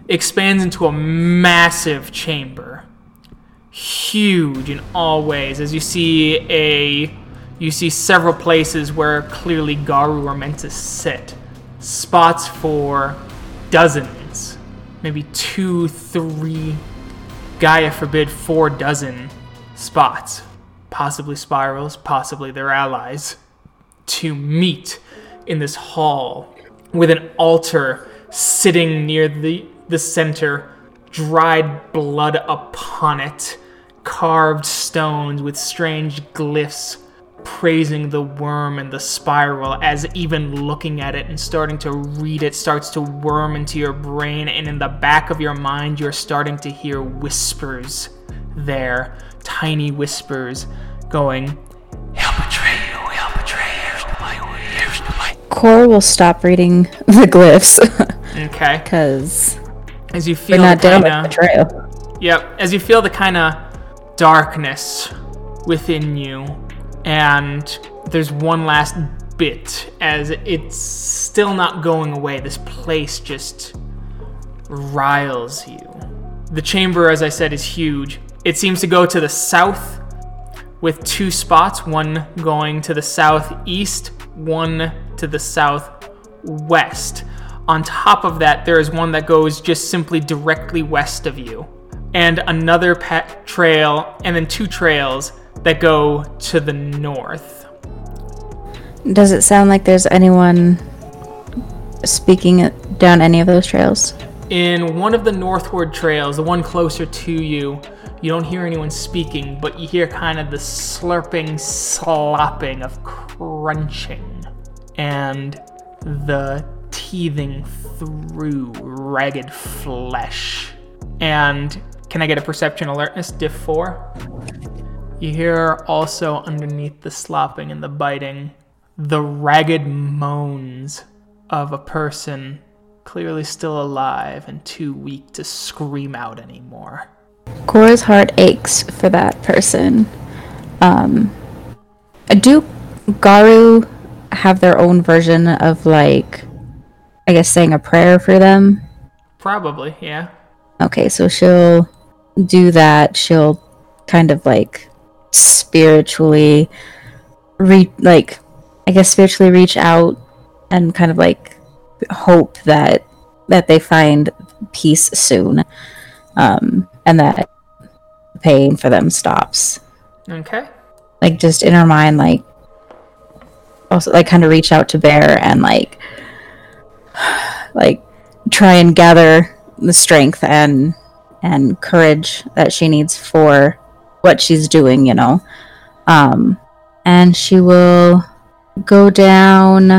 Speaker 1: expands into a massive chamber huge in all ways. As you see a, you see several places where clearly Garou are meant to sit. Spots for dozens, maybe two, three, Gaia forbid four dozen spots, possibly spirals, possibly their allies, to meet in this hall with an altar sitting near the, the center, dried blood upon it, carved stones with strange glyphs praising the Wyrm and the spiral as even looking at it and starting to read it starts to worm into your brain and in the back of your mind you're starting to hear whispers there tiny whispers going he'll betray you he'll betray you here's the light here's the light
Speaker 2: Cora will stop reading the glyphs
Speaker 1: okay
Speaker 2: because
Speaker 1: as you feel
Speaker 2: not
Speaker 1: the kind
Speaker 2: with
Speaker 1: of
Speaker 2: betrayal.
Speaker 1: Yep, as you feel the kind of darkness within you, and there's one last bit as it's still not going away. This place just riles you. The chamber, as I said, is huge. It seems to go to the south with two spots one going to the southeast, one to the southwest. On top of that, there is one that goes just simply directly west of you, and another pet trail, and then two trails that go to the north.
Speaker 2: Does it sound like there's anyone speaking down any of those trails?
Speaker 1: In one of the northward trails, the one closer to you, you don't hear anyone speaking, but you hear kind of the slurping, slopping of crunching and the teething through ragged flesh. And can I get a perception alertness, diff 4? You hear also underneath the slopping and the biting the ragged moans of a person clearly still alive and too weak to scream out anymore.
Speaker 2: Cora's heart aches for that person. Um, do Garou have their own version of like, I guess, saying a prayer for them?
Speaker 1: Probably, yeah.
Speaker 2: Okay, so she'll do that. She'll kind of like spiritually, re- like, I guess, spiritually reach out and kind of like hope that that they find peace soon, um, and that the pain for them stops.
Speaker 1: Okay.
Speaker 2: Like just in her mind, like also like kind of reach out to Bear and like like try and gather the strength and and courage that she needs for what she's doing, you know. Um and she will go down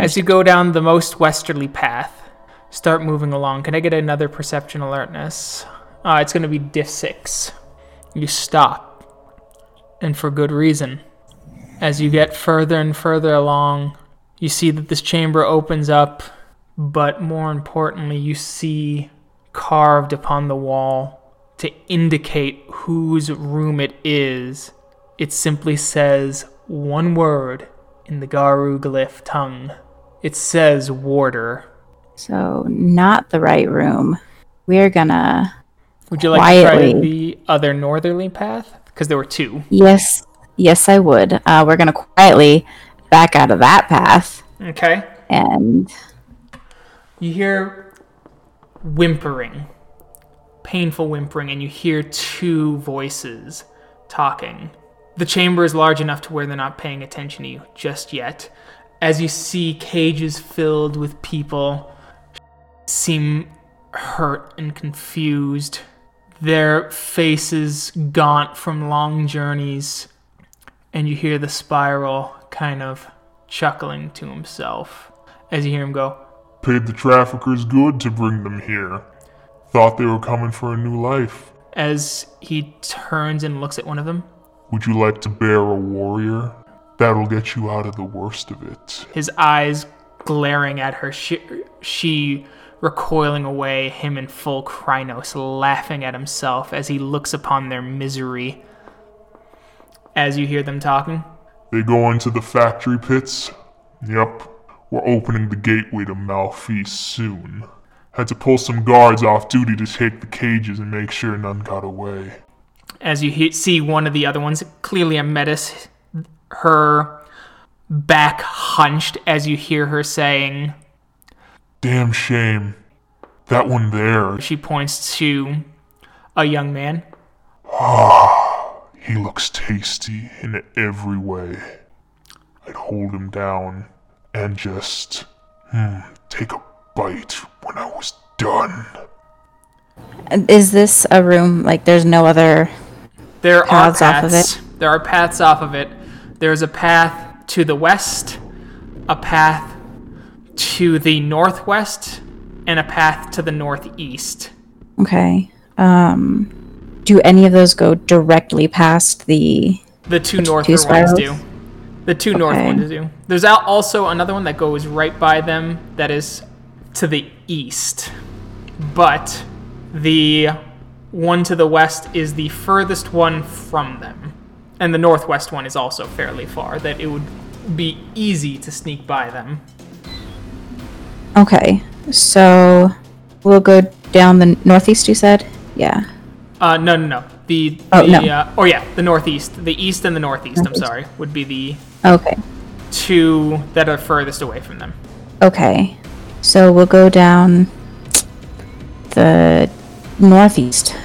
Speaker 1: As you go down the most westerly path, start moving along. Can I get another perception alertness? Uh, it's going to be diff 6. You stop. And for good reason. As you get further and further along, you see that this chamber opens up, but more importantly, you see carved upon the wall to indicate whose room it is. It simply says one word in the Garou glyph tongue. It says warder.
Speaker 2: So not the right room. We're gonna
Speaker 1: Would you like to try the other northerly path? Because there were two.
Speaker 2: Yes, yes I would. Uh, we're gonna quietly back out of that path
Speaker 1: Okay.
Speaker 2: and
Speaker 1: You hear whimpering, painful whimpering, and you hear two voices talking. The chamber is large enough to where they're not paying attention to you just yet. As you see cages filled with people seem hurt and confused, their faces gaunt from long journeys, and you hear the spiral kind of chuckling to himself as you hear him go,
Speaker 3: Paid the traffickers good to bring them here. Thought they were coming for a new life.
Speaker 1: as he turns and looks at one of them.
Speaker 3: Would you like to bear a warrior? That'll get you out of the worst of it.
Speaker 1: His eyes glaring at her, she, she recoiling away, him in full Crinos, laughing at himself as he looks upon their misery. As you hear them talking,
Speaker 3: They go into the factory pits? Yep. We're opening the gateway to Malfeas soon. Had to pull some guards off duty to take the cages and make sure none got away.
Speaker 1: as you he- see one of the other ones, clearly a Metis, her back hunched as you hear her saying,
Speaker 3: Damn shame. That one there,
Speaker 1: she points to a young man.
Speaker 3: Ah, he looks tasty in every way. I'd hold him down and just, hmm, take a bite when I was done.
Speaker 2: Is this a room like there's no other?
Speaker 1: There
Speaker 2: Paths
Speaker 1: are
Speaker 2: off of
Speaker 1: paths. There are paths off of it. There's a path to the west, a path to the northwest, and a path to the northeast.
Speaker 2: Okay. Um, do any of those go directly past the?
Speaker 1: The two north
Speaker 2: two
Speaker 1: ones do. The two north ones do. There's also another one that goes right by them that is to the east. But the one to the west is the furthest one from them. And the northwest one is also fairly far, that it would be easy to sneak by them.
Speaker 2: Okay, so we'll go down the northeast. You said, yeah.
Speaker 1: Uh, no, no, no. The,
Speaker 2: Oh,
Speaker 1: the
Speaker 2: no.
Speaker 1: uh, oh yeah, the northeast. The east and the northeast, I'm sorry, would be the
Speaker 2: Okay.
Speaker 1: two that are furthest away from them.
Speaker 2: Okay. So we'll go down the northeast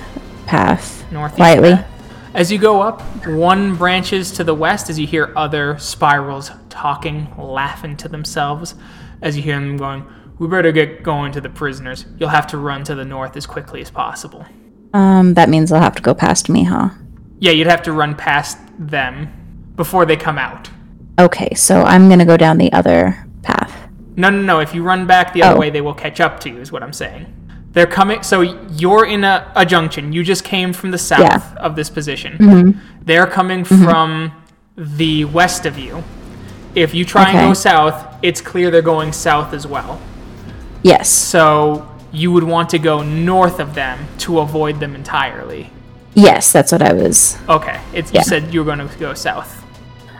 Speaker 2: path
Speaker 1: northeast.
Speaker 2: quietly.
Speaker 1: path. As you go up, one branches to the west as you hear other spirals talking, laughing to themselves. As you hear them going, We better get going to the prisoners. You'll have to run to the north as quickly as possible.
Speaker 2: Um, that means they'll have to go past me, huh?
Speaker 1: Yeah, you'd have to run past them before they come out.
Speaker 2: Okay, so I'm gonna go down the other path.
Speaker 1: No, no, no. If you run back the other
Speaker 2: Oh.
Speaker 1: way, they will catch up to you, is what I'm saying. They're coming. So you're in a, a junction. You just came from the south
Speaker 2: Yeah. Mm-hmm.
Speaker 1: of this position. They're coming from the west of you. If you try and go south, it's clear they're going south as well.
Speaker 2: Yes.
Speaker 1: So you would want to go north of them to avoid them entirely.
Speaker 2: Yes, that's what I was.
Speaker 1: Okay. It's,
Speaker 2: Yeah.
Speaker 1: You said you were going to go south.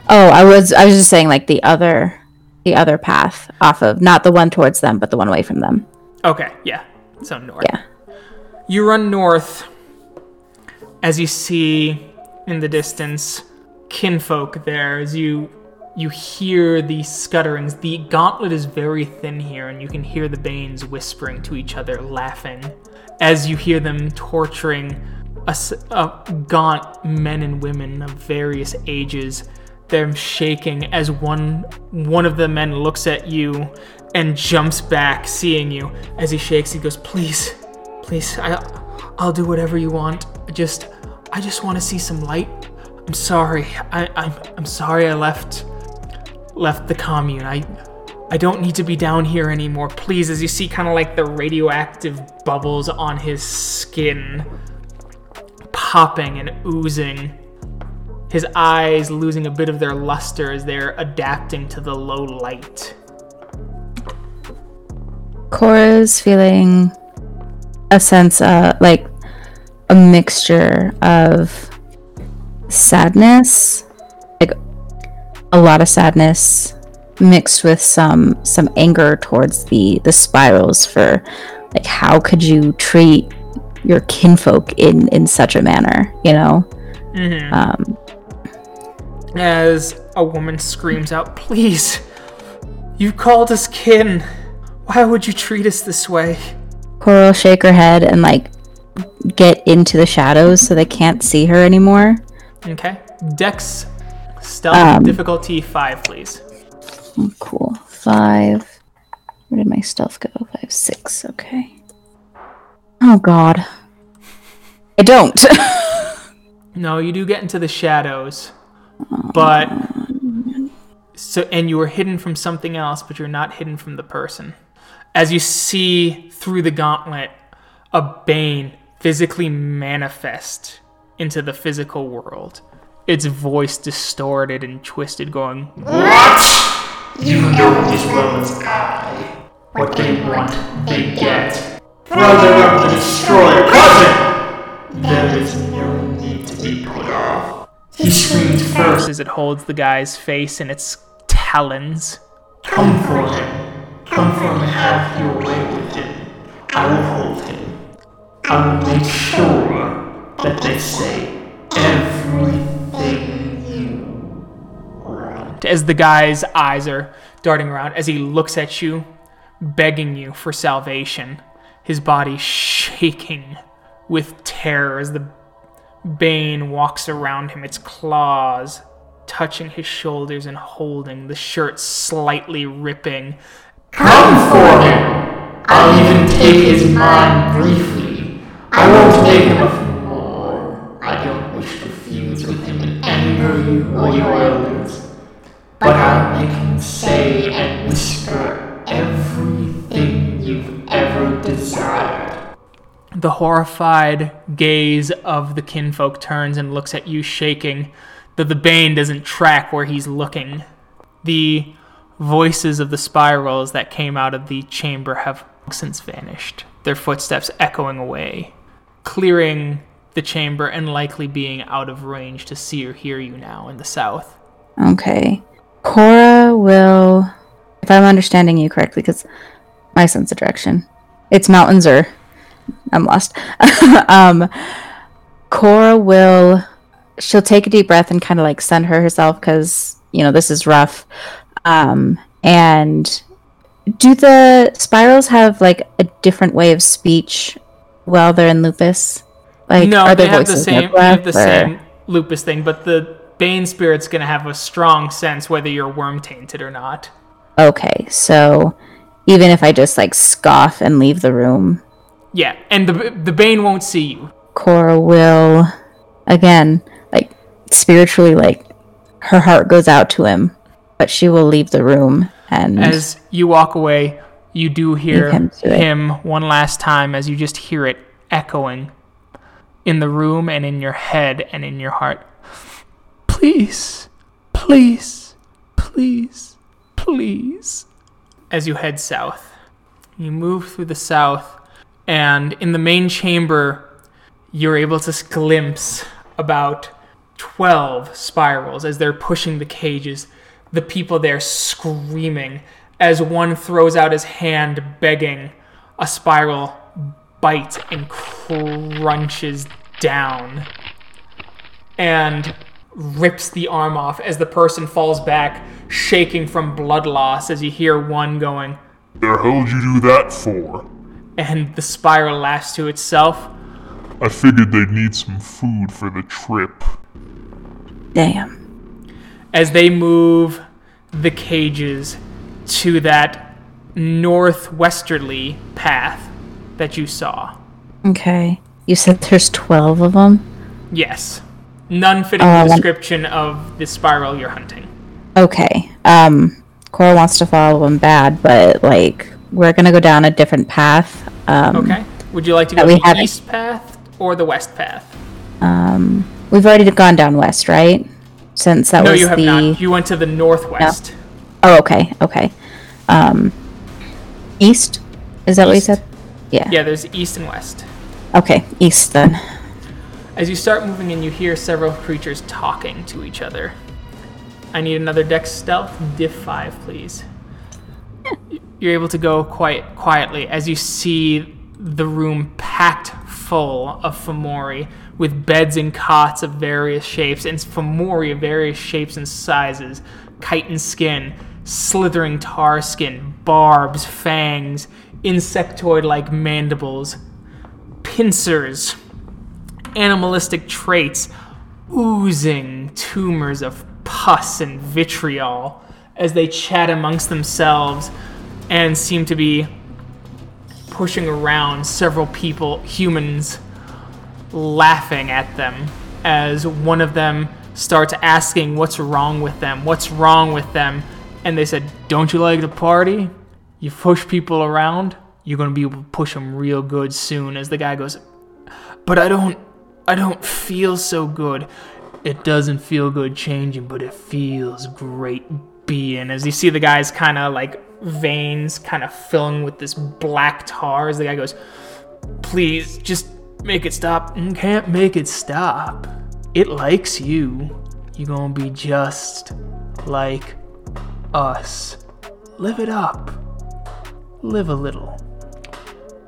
Speaker 2: Oh, I was. I was just saying like the other, the other path off of not the one towards them, but the one away from them.
Speaker 1: Okay. Yeah. So north.
Speaker 2: Yeah.
Speaker 1: You run north as you see in the distance kinfolk there as you you hear the scutterings. The gauntlet is very thin here, and you can hear the Banes whispering to each other, laughing, as you hear them torturing a gaunt men and women of various ages. They're shaking as one one of the men looks at you and jumps back, seeing you. As he shakes, he goes, "Please, please, I, I'll do whatever you want. I just, I just want to see some light. I'm sorry. I, I'm, I'm sorry. I left, left the commune. I, I don't need to be down here anymore. Please." As you see, kind of like the radioactive bubbles on his skin, popping and oozing. His eyes losing a bit of their luster as they're adapting to the low light.
Speaker 2: Cora's feeling a sense, uh, like a mixture of sadness, like a lot of sadness, mixed with some some anger towards the the spirals for, like, how could you treat your kinfolk in in such a manner? You know. Um,
Speaker 1: as a woman screams out, Please, you called us kin. Why would you treat us this way?
Speaker 2: Cora will shake her head and like get into the shadows so they can't see her anymore.
Speaker 1: Okay. Dex, stealth
Speaker 2: Um,
Speaker 1: difficulty 5, please.
Speaker 2: Oh, cool. Five. Where did my stealth go? Five, six. Okay. Oh God. I don't.
Speaker 1: No, you do get into the shadows. But. So, and you were hidden from something else, but you're not hidden from the person. As you see through the gauntlet, a Bane physically manifest into the physical world. Its voice distorted and twisted, going, What?
Speaker 4: You know as well as I. What they want, they get. Brother of the destroyer, cousin! There is no need to be put off. He screamed first.
Speaker 1: as it holds the guy's face in its talons.
Speaker 4: Come for him. Come for him have your way with him. I will hold him. I will make sure that they say everything you want.
Speaker 1: As the guy's eyes are darting around, as he looks at you, begging you for salvation, his body shaking with terror as the Bane walks around him, its claws touching his shoulders and holding, the shirt slightly ripping.
Speaker 4: Come for him! I'll even take his mind briefly. I won't take him fool. I don't wish to fuse with him and anger you or your elders. But I'll make him say and whisper everything you've ever desired.
Speaker 1: The horrified gaze of the kinfolk turns and looks at you, shaking, though the Bane doesn't track where he's looking. The voices of the spirals that came out of the chamber have since vanished, their footsteps echoing away, clearing the chamber and likely being out of range to see or hear you now in the south.
Speaker 2: Okay. Cora will, if I'm understanding you correctly, because my sense of direction, it's mountains or I'm lost. um, Cora will, she'll take a deep breath and kind of like center herself because, you know, this is rough. Um, and do the spirals have like a different way of speech while they're in lupus? Like,
Speaker 1: no,
Speaker 2: are
Speaker 1: they have the same. They have the
Speaker 2: or-
Speaker 1: same lupus thing, but the Bane spirit's gonna have a strong sense whether you're Wyrm tainted or not.
Speaker 2: Okay, so even if I just like scoff and leave the room,
Speaker 1: Yeah, and the the Bane won't see you.
Speaker 2: Cora will again like spiritually like her heart goes out to him, but she will leave the room and
Speaker 1: As you walk away, you do hear
Speaker 2: him
Speaker 1: him one last time as you just hear it echoing in the room and in your head and in your heart. Please, please, please, please. As you head south, you move through the south, and in the main chamber, you're able to glimpse about 12 spirals as they're pushing the cages, the people there screaming as one throws out his hand begging. A spiral bites and crunches down and rips the arm off as the person falls back, shaking from blood loss as you hear one going,
Speaker 3: The hell'd you do that for?
Speaker 1: And the spiral laughs to itself.
Speaker 3: I figured they'd need some food for the trip.
Speaker 2: damn.
Speaker 1: as they move the cages to that northwesterly path that you saw.
Speaker 2: Okay. You said there's 12 of them?
Speaker 1: Yes. None fitting
Speaker 2: Uh,
Speaker 1: the
Speaker 2: one-
Speaker 1: description of the spiral you're hunting.
Speaker 2: Okay. Um Cora wants to follow them bad, but like we're going to go down a different path. Um
Speaker 1: Okay. Would you like to go
Speaker 2: we
Speaker 1: the
Speaker 2: haven't-
Speaker 1: east path or the west path?
Speaker 2: um we've already gone down west, right? Since that
Speaker 1: No,
Speaker 2: was
Speaker 1: you have
Speaker 2: the
Speaker 1: not. You went to the northwest.
Speaker 2: Oh, okay. Okay. Um east? Is that what you said? Yeah.
Speaker 1: Yeah, there's east and west.
Speaker 2: Okay, east then.
Speaker 1: As you start moving in, you hear several creatures talking to each other. I need another dex stealth, diff 5, please. You're able to go quite quietly as you see the room packed full of Fomori with beds and cots of various shapes and Fomori of various shapes and sizes, chitin skin, slithering tar skin, barbs, fangs, insectoid like mandibles, pincers, animalistic traits, oozing tumors of pus and vitriol as they chat amongst themselves and seem to be pushing around several people, humans, laughing at them as one of them starts asking what's wrong with them, what's wrong with them, and they said, Don't you like to party? You push people around, you're gonna be able to push them real good soon. As the guy goes, But I don't, I don't feel so good. It doesn't feel good changing, but it feels great being. As you see the guy's kind of like veins kind of filling with this black tar, as the guy goes, Please, just make it stop. Can't make it stop. It likes you. You're gonna be just like us. Live it up. Live a little.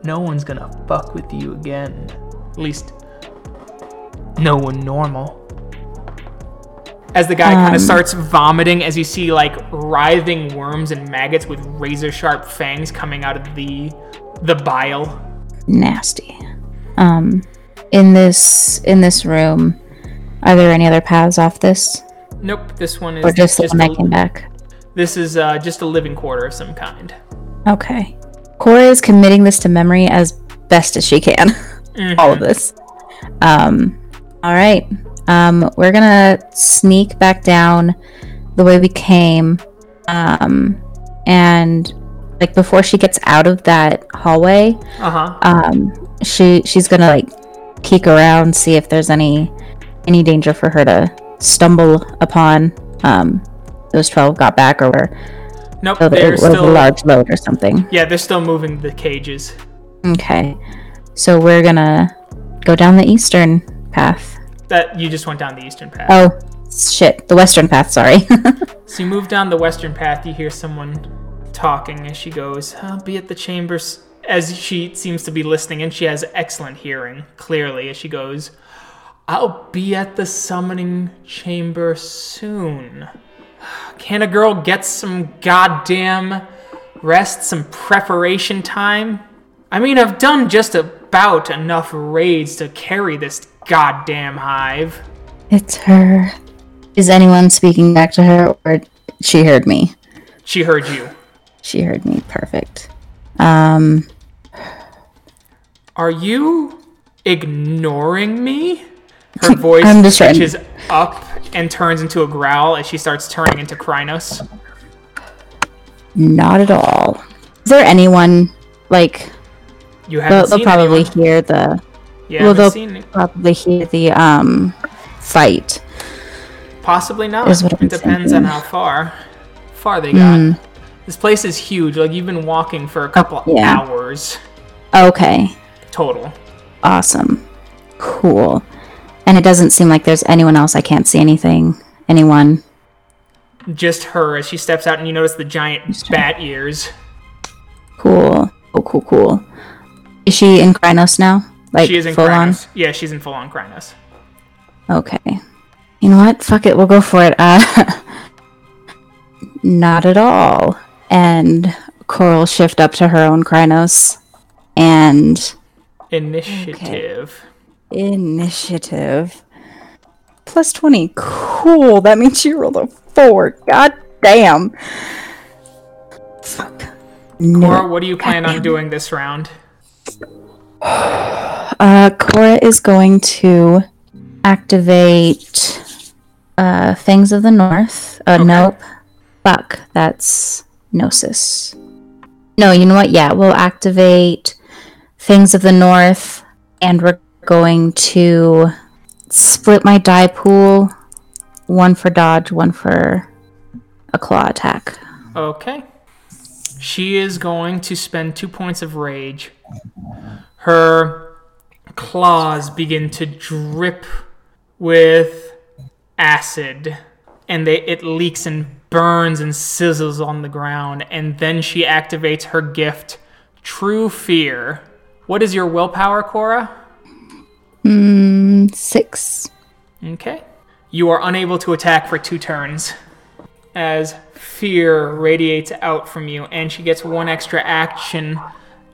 Speaker 1: No one's gonna fuck with you again. At least, no one normal. As the guy kind
Speaker 2: Um.
Speaker 1: of starts vomiting, as you see like writhing worms and maggots with razor sharp fangs coming out of the the bile.
Speaker 2: Nasty. Um, in this in this room, are there any other paths off this,
Speaker 1: Nope, this one is
Speaker 2: or just the one that came back?
Speaker 1: This is uh, just a living quarter of some kind.
Speaker 2: Okay. Cora is committing this to memory as best as she can. All of this. Um, all right. Um, we're gonna sneak back down the way we came. Um, and like before she gets out of that hallway,
Speaker 1: Uh huh.
Speaker 2: um, she she's gonna like peek around, see if there's any any danger for her to stumble upon. Um, those twelve got back, or were
Speaker 1: Nope,
Speaker 2: oh,
Speaker 1: they're
Speaker 2: it was a
Speaker 1: still
Speaker 2: large load or something.
Speaker 1: yeah, they're still moving the cages.
Speaker 2: Okay. So we're gonna go down the eastern path.
Speaker 1: That you just went down the eastern path.
Speaker 2: Oh, shit. The western path, sorry.
Speaker 1: So you move down the western path, you hear someone talking as she goes, I'll be at the chambers. As she seems to be listening, and she has excellent hearing, clearly, as she goes, I'll be at the summoning chamber soon. Can a girl get some goddamn rest, some preparation time? I mean, I've done just about enough raids to carry this goddamn hive.
Speaker 2: it's her. Is anyone speaking back to her, or she heard me?
Speaker 1: She heard you.
Speaker 2: She heard me. Perfect. Um,
Speaker 1: Are you ignoring me? Her voice
Speaker 2: I'm just trying-
Speaker 1: switches up and turns into a growl as she starts turning into Crinos.
Speaker 2: not at all. Is there anyone like
Speaker 1: You
Speaker 2: they'll,
Speaker 1: haven't
Speaker 2: they'll
Speaker 1: seen
Speaker 2: probably
Speaker 1: anyone.
Speaker 2: hear the
Speaker 1: You
Speaker 2: well they'll
Speaker 1: seen
Speaker 2: probably hear the um fight.
Speaker 1: Possibly not. It depends on how far far they got.
Speaker 2: Hmm.
Speaker 1: This place is huge. Like you've been walking for a couple
Speaker 2: yeah.
Speaker 1: hours
Speaker 2: Okay.
Speaker 1: total.
Speaker 2: Awesome. Cool. And it doesn't seem like there's anyone else. I can't see anything. Anyone.
Speaker 1: Just her as she steps out and you notice the giant bat ears.
Speaker 2: Cool. Oh, cool, cool. Is she in Crinos now? Like
Speaker 1: she is in
Speaker 2: full on?
Speaker 1: Yeah, she's in full on Crinos.
Speaker 2: Okay. You know what? Fuck it. We'll go for it. Uh, not at all. And Coral shift up to her own Crinos. And
Speaker 1: Initiative.
Speaker 2: initiative. Plus 20. Cool. That means she rolled a 4. God damn. Fuck. No.
Speaker 1: What do you plan on doing this round?
Speaker 2: Uh, Cora is going to activate uh, Fangs of the North. Uh, Nope. Fuck. That's Gnosis. No, you know what? Yeah, we'll activate Fangs of the North, and we're going to split my die pool. One for dodge, one for a claw attack.
Speaker 1: Okay. She is going to spend two points of rage. Her claws begin to drip with acid, and they, it leaks and burns and sizzles on the ground. And then she activates her gift, True Fear. What is your willpower, Cora?
Speaker 2: Mm, six.
Speaker 1: Okay. You are unable to attack for two turns as fear radiates out from you, and she gets one extra action,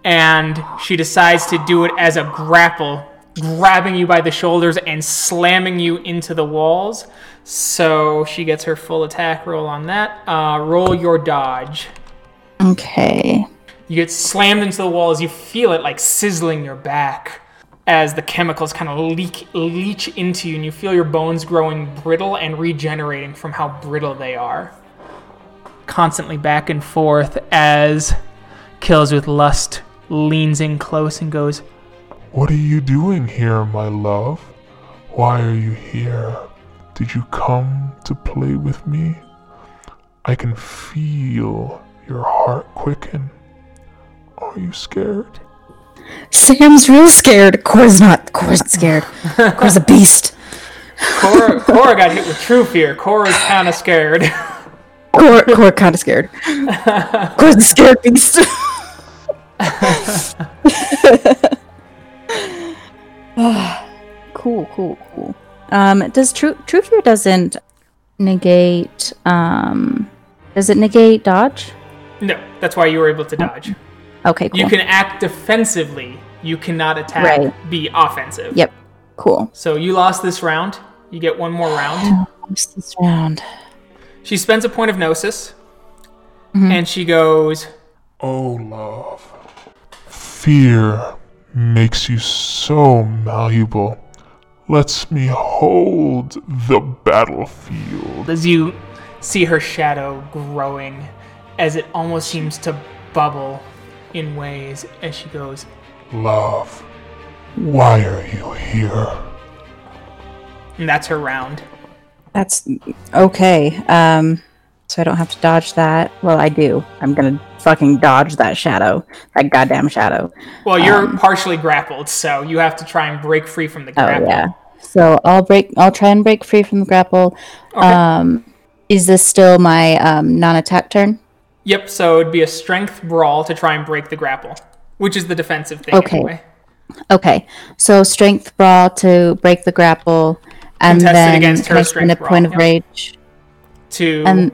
Speaker 1: and she decides to do it as a grapple, grabbing you by the shoulders and slamming you into the walls. So she gets her full attack roll on that. Uh, roll your dodge.
Speaker 2: Okay.
Speaker 1: You get slammed into the walls. you feel it like sizzling your back as the chemicals kind of leak leach into you and you feel your bones growing brittle and regenerating from how brittle they are. Constantly back and forth as Kills with Lust leans in close and goes,
Speaker 3: What are you doing here, my love? Why are you here? Did you come to play with me? I can feel your heart quicken. Are you scared?
Speaker 2: Sam's real scared. Cora's not. Cora's scared. Cora's a beast.
Speaker 1: Cora, Cora got hit with true fear. Cora's kind of scared.
Speaker 2: Cora, Cora kind of scared. Cora's a scared beast. cool, cool, cool. Um, does true true fear doesn't negate? Um, does it negate dodge?
Speaker 1: No, that's why you were able to dodge.
Speaker 2: Okay, cool.
Speaker 1: You can act defensively. You cannot attack.
Speaker 2: Right.
Speaker 1: Be offensive.
Speaker 2: Yep, cool.
Speaker 1: So you lost this round. You get one more round.
Speaker 2: What's this round?
Speaker 1: She spends a point of gnosis,
Speaker 2: Mm-hmm.
Speaker 1: and she goes.
Speaker 3: Oh, love. Fear makes you so malleable. Lets me hold the battlefield.
Speaker 1: as you see her shadow growing as it almost seems to bubble in ways as she goes
Speaker 3: Love, why are you here?
Speaker 1: and that's her round
Speaker 2: That's okay. Um, so I don't have to dodge that. Well, I do. I'm gonna fucking dodge that shadow, that goddamn shadow.
Speaker 1: well you're partially grappled so you have to try and break free from the grapple.
Speaker 2: Oh
Speaker 1: grapple
Speaker 2: yeah. So I'll break. I'll try and break free from the grapple.
Speaker 1: Okay.
Speaker 2: Um, is this still my um, non-attack turn?
Speaker 1: yep so it'd be a strength brawl to try and break the grapple which is the defensive thing
Speaker 2: Okay.
Speaker 1: anyway
Speaker 2: Okay. So strength brawl to break the grapple, and
Speaker 1: Contested
Speaker 2: then
Speaker 1: against her
Speaker 2: spend a point
Speaker 1: brawl,
Speaker 2: of
Speaker 1: yep.
Speaker 2: rage
Speaker 1: to
Speaker 2: and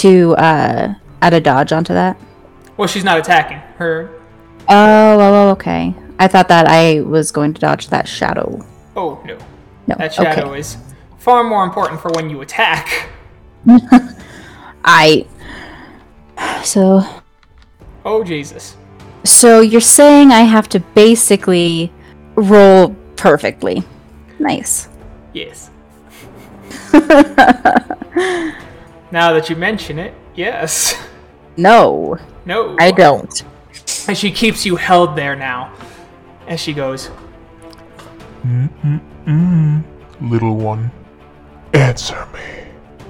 Speaker 2: to uh, add a dodge onto that.
Speaker 1: well she's not attacking her
Speaker 2: Oh, oh, oh, okay. I thought that I was going to dodge that shadow.
Speaker 1: oh no
Speaker 2: No.
Speaker 1: that shadow
Speaker 2: okay.
Speaker 1: is far more important for when you attack
Speaker 2: I. So,
Speaker 1: oh jesus
Speaker 2: so you're saying I have to basically roll perfectly. Nice.
Speaker 1: Yes. now that you mention it, yes.
Speaker 2: No,
Speaker 1: No.
Speaker 2: I don't.
Speaker 1: And she keeps you held there now. As she goes,
Speaker 3: Little one, answer me.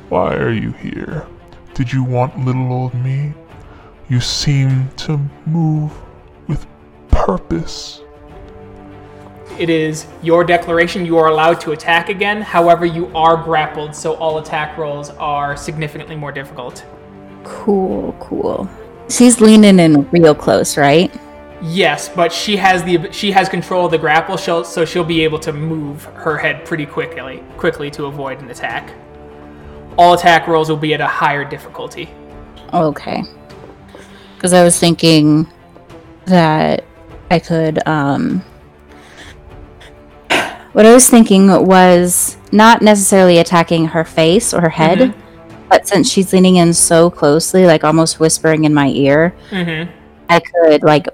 Speaker 3: Why are you here? Did you want little old me? You seem to move with purpose.
Speaker 1: It is your declaration. You are allowed to attack again. However, you are grappled, so all attack rolls are significantly more difficult.
Speaker 2: Cool, cool. She's leaning in real close, right?
Speaker 1: Yes, but she has the she has control of the grapple, she'll, so she'll be able to move her head pretty quickly quickly to avoid an attack. All attack rolls will be at a higher difficulty.
Speaker 2: Okay. Because I was thinking that I could, um. What I was thinking was not necessarily attacking her face or her head, but since she's leaning in so closely, like almost whispering in my ear,
Speaker 1: Mm-hmm.
Speaker 2: I could, like,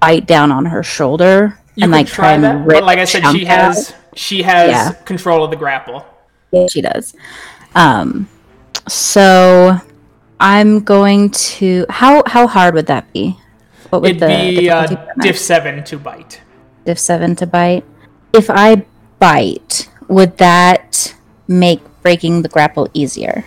Speaker 2: bite down on her shoulder
Speaker 1: You
Speaker 2: and, like,
Speaker 1: try
Speaker 2: and
Speaker 1: that,
Speaker 2: rip
Speaker 1: but like I said, she
Speaker 2: out.
Speaker 1: has she has
Speaker 2: Yeah.
Speaker 1: control of the grapple.
Speaker 2: Yeah, she does. Um, so I'm going to. How how hard would that be? What would
Speaker 1: It'd
Speaker 2: the
Speaker 1: be uh,
Speaker 2: difficulty for that?
Speaker 1: diff seven to bite.
Speaker 2: diff seven to bite? If I bite, would that make breaking the grapple easier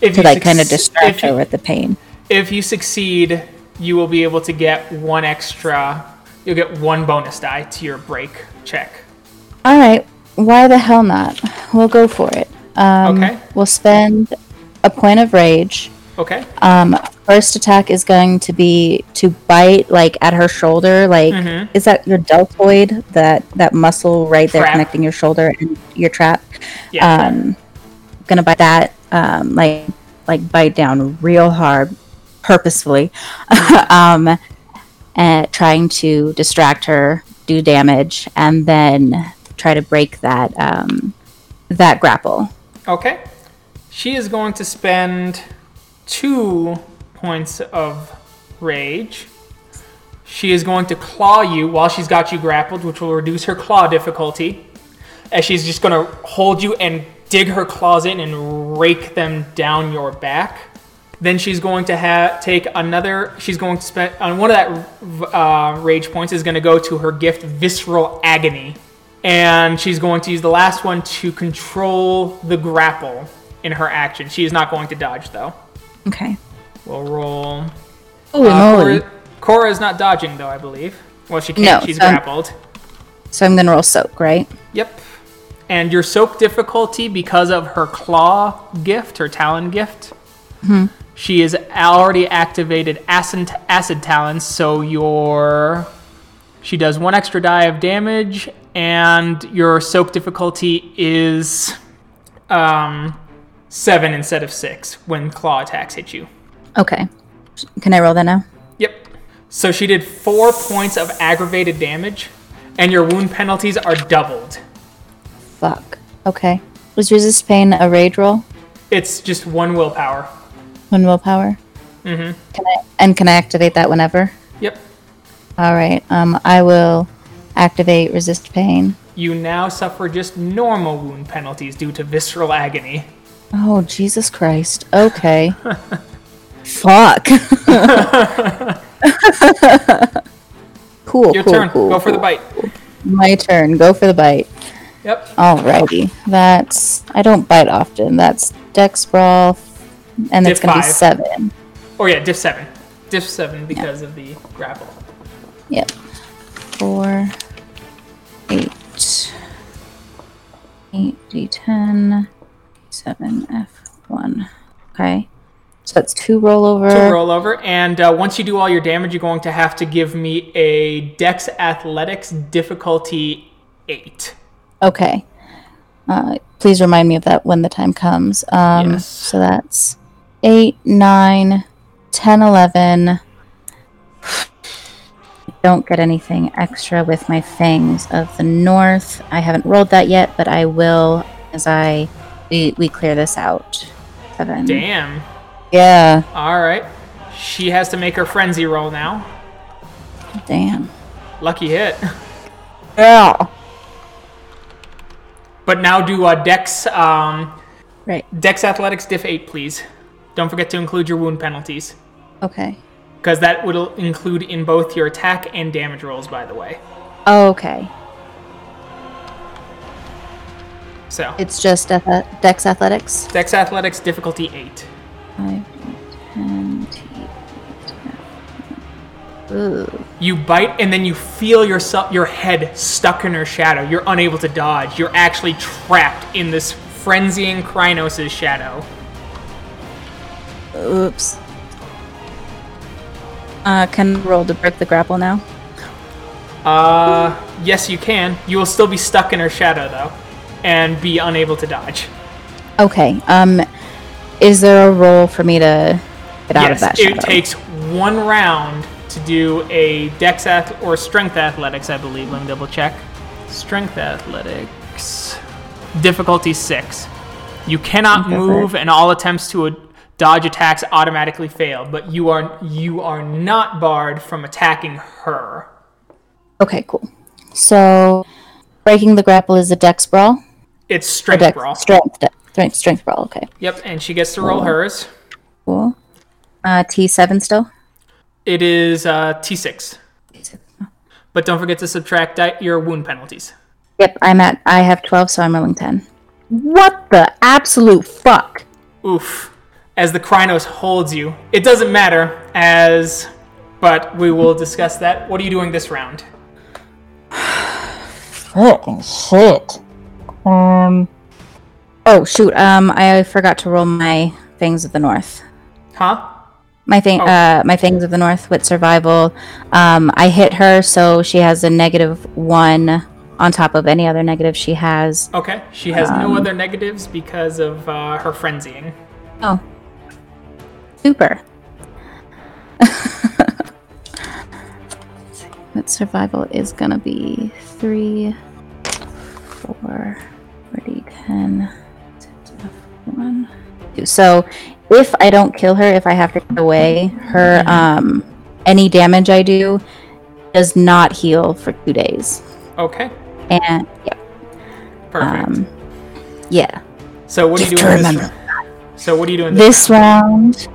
Speaker 1: If
Speaker 2: to
Speaker 1: you
Speaker 2: like kind of distract
Speaker 1: if
Speaker 2: her with the pain?
Speaker 1: if you succeed, you will be able to get one extra. You'll get one bonus die to your break check.
Speaker 2: All right. Why the hell not? We'll go for it. Um,
Speaker 1: Okay.
Speaker 2: We'll spend a point of rage.
Speaker 1: Okay.
Speaker 2: Um, first attack is going to be to bite like at her shoulder. Like,
Speaker 1: Mhm.
Speaker 2: is that your deltoid? That that muscle right there
Speaker 1: Trap.
Speaker 2: connecting your shoulder and your trap.
Speaker 1: Yeah.
Speaker 2: Um, gonna bite that. Um, like like bite down real hard, purposefully. um, and trying to distract her, do damage, and then try to break that um, that grapple.
Speaker 1: Okay. She is going to spend two points of rage. She is going to claw you while she's got you grappled, which will reduce her claw difficulty. As she's just going to hold you and dig her claws in and rake them down your back. Then she's going to have take another. She's going to spend on one of that uh, rage points is going to go to her gift, visceral agony, and she's going to use the last one to control the grapple in her action. She is not going to dodge though.
Speaker 2: Okay.
Speaker 1: We'll roll.
Speaker 2: Holy
Speaker 1: Uh,
Speaker 2: moly!
Speaker 1: Cora, Cora is not dodging though, I believe. Well, she can't.
Speaker 2: No,
Speaker 1: she's
Speaker 2: so I'm-
Speaker 1: grappled.
Speaker 2: So I'm gonna roll soak, right?
Speaker 1: Yep. And your soak difficulty because of her claw gift, her talon gift. She is already activated acid, acid talons, so your she does one extra die of damage, and your soak difficulty is um, seven instead of six when claw attacks hit you.
Speaker 2: Okay. Can I roll that now?
Speaker 1: Yep. So she did four points of aggravated damage, and your wound penalties are doubled.
Speaker 2: Fuck. Okay. Was resist pain a rage roll?
Speaker 1: It's just one willpower.
Speaker 2: One willpower.
Speaker 1: Mm-hmm.
Speaker 2: Can I and can I activate that whenever?
Speaker 1: Yep.
Speaker 2: All right. Um, I will activate resist pain.
Speaker 1: You now suffer just normal wound penalties due to visceral agony.
Speaker 2: Oh Jesus Christ. Okay. Fuck. cool.
Speaker 1: Your
Speaker 2: cool,
Speaker 1: turn.
Speaker 2: Cool,
Speaker 1: Go for the bite.
Speaker 2: My turn. Go for the bite.
Speaker 1: Yep.
Speaker 2: Alrighty. That's I don't bite often. That's Dex Brawl, and it's gonna be
Speaker 1: five.
Speaker 2: seven.
Speaker 1: Oh yeah, diff seven. Diff seven because of the grapple.
Speaker 2: Yep. Four, eight, eight d10, seven f1. Okay. So that's two rollover.
Speaker 1: to roll over. And uh, once you do all your damage, you're going to have to give me a Dex Athletics difficulty eight.
Speaker 2: Okay. Uh, please remind me of that when the time comes. Um,
Speaker 1: Yes.
Speaker 2: So that's 8, 9, 10, 11. Don't get anything extra with my Fangs of the North. I haven't rolled that yet, but I will as I we, we clear this out. Seven.
Speaker 1: Damn.
Speaker 2: Yeah.
Speaker 1: All right. She has to make her frenzy roll now.
Speaker 2: Damn.
Speaker 1: Lucky hit.
Speaker 2: Yeah.
Speaker 1: But now do uh, Dex um,
Speaker 2: Right.
Speaker 1: Dex Athletics diff eight, please. Don't forget to include your wound penalties,
Speaker 2: Okay.
Speaker 1: because that will include in both your attack and damage rolls, by the way.
Speaker 2: Okay.
Speaker 1: So
Speaker 2: It's just ath- Dex Athletics.
Speaker 1: Dex Athletics difficulty eight.
Speaker 2: 5, 10, T. Ooh.
Speaker 1: You bite and then you feel yourself your head stuck in her shadow. You're unable to dodge. You're actually trapped in this frenzying Crinos' shadow.
Speaker 2: Oops. Uh, can roll to break the grapple now?
Speaker 1: Uh, yes, you can. You will still be stuck in her shadow though, and be unable to dodge.
Speaker 2: Okay. Um, is there a roll for me to get out of
Speaker 1: yes,
Speaker 2: that
Speaker 1: it takes one round to do a Dex ath- or Strength Athletics, I believe. Let me double check. Strength Athletics, difficulty six. You cannot move, and all attempts to a- dodge attacks automatically fail. But you are you are not barred from attacking her.
Speaker 2: Okay, cool. So, breaking the grapple is a Dex brawl.
Speaker 1: It's Strength
Speaker 2: Dex
Speaker 1: Brawl.
Speaker 2: strength, de- strength, strength brawl. Okay,
Speaker 1: Yep, and she gets to roll hers.
Speaker 2: cool. Uh, T seven still.
Speaker 1: It is uh, T6. But don't forget to subtract di- your wound penalties.
Speaker 2: Yep, I'm at. I have twelve, so I'm rolling ten. What the absolute fuck?
Speaker 1: Oof. As the Crinos holds you. It doesn't matter, as. But we will discuss that. What are you doing this round?
Speaker 2: Fucking shit. Um. Oh shoot. Um, I forgot to roll my fangs of the north.
Speaker 1: Huh?
Speaker 2: My thing,
Speaker 1: Oh.
Speaker 2: uh, my fangs of the north with survival. Um, I hit her, so she has a negative one on top of any other negative she has.
Speaker 1: Okay. She has no other negatives because of uh, her frenzying.
Speaker 2: Oh, super. But survival is gonna be three, four, 40, 10, one, two. So if I don't kill her, if I have to get away, her um any damage I do does not heal for two days.
Speaker 1: Okay.
Speaker 2: And yeah,
Speaker 1: Perfect.
Speaker 2: um, yeah.
Speaker 1: so what are you doing this round? So what are you doing this,
Speaker 2: This round,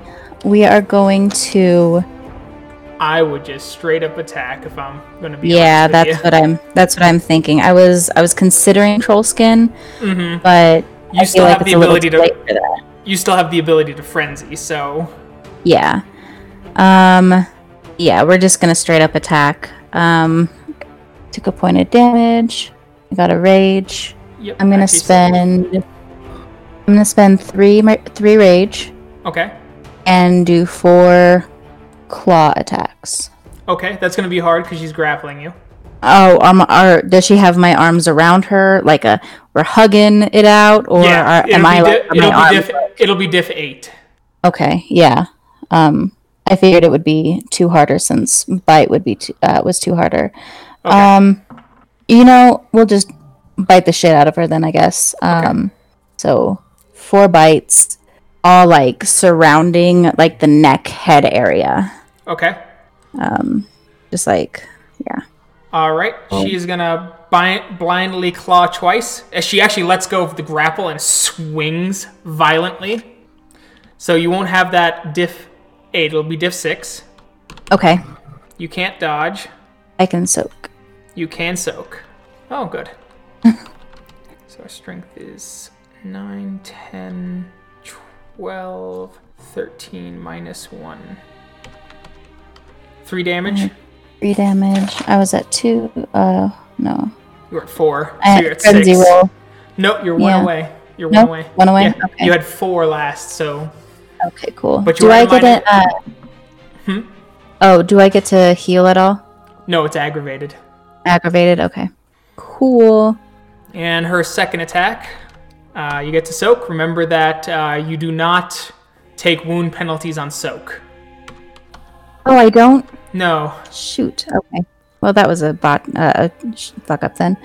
Speaker 2: we are going to.
Speaker 1: I would just straight up attack if I'm gonna be
Speaker 2: Yeah, that's
Speaker 1: you.
Speaker 2: what I'm. That's what I'm thinking. I was. I was considering troll skin,
Speaker 1: Mhm.
Speaker 2: but
Speaker 1: You
Speaker 2: I
Speaker 1: still
Speaker 2: like
Speaker 1: have
Speaker 2: it's
Speaker 1: the ability to
Speaker 2: late for that.
Speaker 1: you still have the ability to frenzy, so
Speaker 2: Yeah. Um. Yeah, we're just gonna straight up attack. Um. Took a point of damage. I got a rage.
Speaker 1: yep.
Speaker 2: I'm gonna
Speaker 1: actually, so-
Speaker 2: spend. I'm gonna spend three three rage
Speaker 1: Okay.
Speaker 2: and do four claw attacks.
Speaker 1: Okay, that's gonna be hard because she's grappling you.
Speaker 2: Oh, um, are does she have my arms around her like a we're hugging it out, or
Speaker 1: Yeah,
Speaker 2: are, am I like
Speaker 1: di-
Speaker 2: my
Speaker 1: it'll, be diff, it'll be diff 8.
Speaker 2: Okay, yeah. Um, I figured it would be two harder since bite would be two, uh, was two harder.
Speaker 1: Okay.
Speaker 2: Um, you know, we'll just bite the shit out of her then, I guess. Um, so four bites, all like surrounding like the neck head area.
Speaker 1: Okay.
Speaker 2: Um, just like yeah.
Speaker 1: All right. She's going to bi- blindly claw twice as she actually lets go of the grapple and swings violently. So you won't have that diff 8, it'll be diff 6.
Speaker 2: Okay,
Speaker 1: You can't dodge.
Speaker 2: I can soak.
Speaker 1: You can soak. Oh, good. so our strength is 9, 10, 12, 13, minus 1. 3 damage.
Speaker 2: Three damage. I was at two. Uh, no.
Speaker 1: You're at 4.
Speaker 2: I
Speaker 1: so you're at
Speaker 2: frenzy
Speaker 1: 6.
Speaker 2: roll.
Speaker 1: No, you're one
Speaker 2: Yeah.
Speaker 1: away. You're
Speaker 2: No?
Speaker 1: one away.
Speaker 2: One away?
Speaker 1: Yeah,
Speaker 2: Okay.
Speaker 1: You had 4 last, so.
Speaker 2: Okay, cool.
Speaker 1: But you
Speaker 2: do I get it? Uh,
Speaker 1: Hmm?
Speaker 2: Oh, do I get to heal at all?
Speaker 1: No, it's aggravated.
Speaker 2: Aggravated. Okay. Cool.
Speaker 1: And her second attack, uh, you get to soak. Remember that uh, you do not take wound penalties on soak.
Speaker 2: Oh, I don't.
Speaker 1: No.
Speaker 2: Shoot. Okay. Well, that was a bot. Uh, a fuck up then.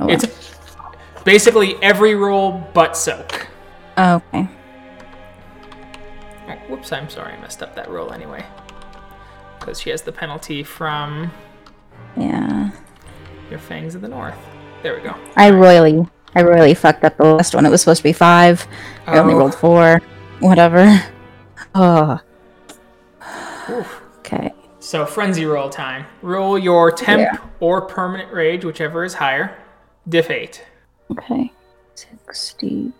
Speaker 2: Oh, well.
Speaker 1: It's basically every roll but soak.
Speaker 2: okay.
Speaker 1: Oh, whoops, I'm sorry, I messed up that roll anyway. Because she has the penalty from
Speaker 2: Yeah.
Speaker 1: your Fangs of the North. There we go.
Speaker 2: I royally, I royally fucked up the last one. It was supposed to be five. I only
Speaker 1: Oh.
Speaker 2: rolled four. Whatever. Oh.
Speaker 1: Oof.
Speaker 2: Okay.
Speaker 1: So, frenzy roll time. Roll your temp
Speaker 2: Yeah.
Speaker 1: or permanent rage, whichever is higher. Diff 8.
Speaker 2: Okay. 60,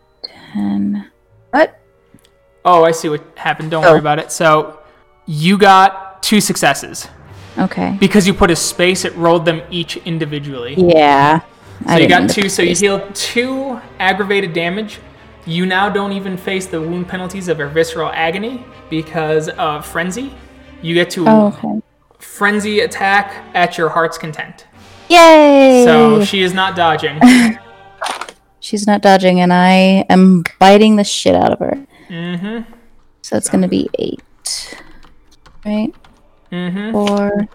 Speaker 2: 10. What?
Speaker 1: Oh, I see what happened. Don't
Speaker 2: Oh.
Speaker 1: worry about it. So, you got two successes.
Speaker 2: Okay.
Speaker 1: Because you put a space, it rolled them each individually.
Speaker 2: Yeah.
Speaker 1: So
Speaker 2: I
Speaker 1: you got two. So you
Speaker 2: space.
Speaker 1: heal two aggravated damage. You now don't even face the wound penalties of a visceral agony because of frenzy. You get to
Speaker 2: Oh, okay.
Speaker 1: frenzy attack at your heart's content.
Speaker 2: Yay!
Speaker 1: So she is not dodging.
Speaker 2: She's not dodging, and I am biting the shit out of her.
Speaker 1: mm-hmm.
Speaker 2: So it's gonna be eight. Right?
Speaker 1: Mm-hmm.
Speaker 2: Four,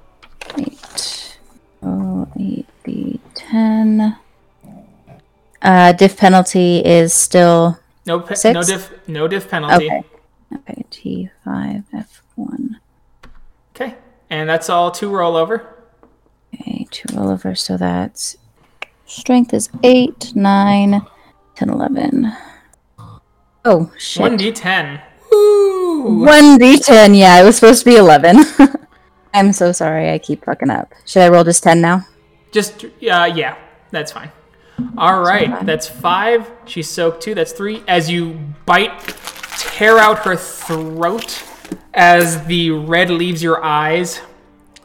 Speaker 2: eight. Oh, eight, D, ten. Uh, diff penalty is still
Speaker 1: No, pe- no diff. No diff penalty.
Speaker 2: okay. Okay, T five F one.
Speaker 1: Okay. And that's all two rollover.
Speaker 2: Okay, two rollover. So that's strength is eight, nine, ten, eleven. Oh shit.
Speaker 1: One d10. Woo!
Speaker 2: One d10. Yeah, it was supposed to be eleven. I'm so sorry. I keep fucking up. Should I roll just ten now?
Speaker 1: Just uh, yeah, that's fine. All right, that's five. She's soaked two. That's three. As you bite, tear out her throat, as the red leaves your eyes,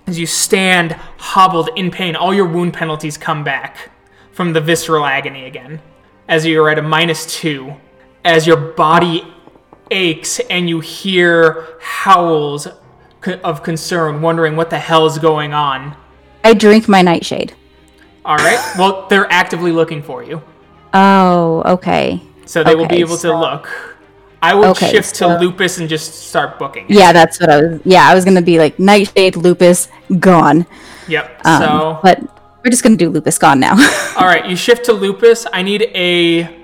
Speaker 1: as you stand hobbled in pain, all your wound penalties come back from the visceral agony again. As you're at a minus two, as your body aches and you hear howls of concern, wondering what the hell is going on.
Speaker 2: I drink my nightshade.
Speaker 1: All right. Well, they're actively looking for you,
Speaker 2: Oh, okay.
Speaker 1: so they will be
Speaker 2: Okay,
Speaker 1: able to look. I will
Speaker 2: Okay,
Speaker 1: shift to lupus and just start booking.
Speaker 2: Yeah, that's what I was. Yeah, I was gonna be like nightshade, lupus, gone.
Speaker 1: Yep.
Speaker 2: Um,
Speaker 1: so,
Speaker 2: but we're just gonna do lupus gone now.
Speaker 1: all right, you shift to lupus. I need a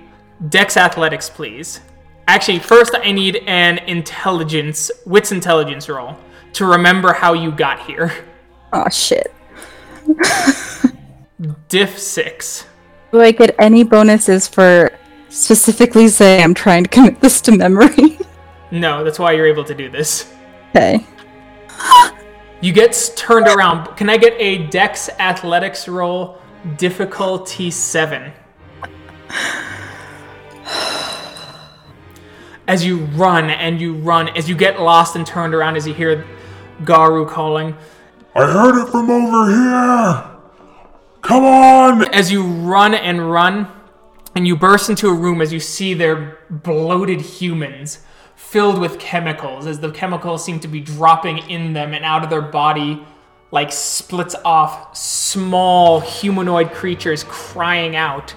Speaker 1: Dex Athletics, please. Actually, first I need an intelligence, wits intelligence roll to remember how you got here.
Speaker 2: oh shit.
Speaker 1: Diff six.
Speaker 2: Do I get any bonuses for specifically say I'm trying to commit this to memory?
Speaker 1: No, that's why you're able to do this.
Speaker 2: okay.
Speaker 1: You get turned around. Can I get a Dex Athletics roll, difficulty seven? As you run and you run, as you get lost and turned around, as you hear Garou calling,
Speaker 3: I heard it from over here. Come on.
Speaker 1: as you run and run, and you burst into a room as you see their bloated humans filled with chemicals, as the chemicals seem to be dropping in them and out of their body like splits off small humanoid creatures crying out.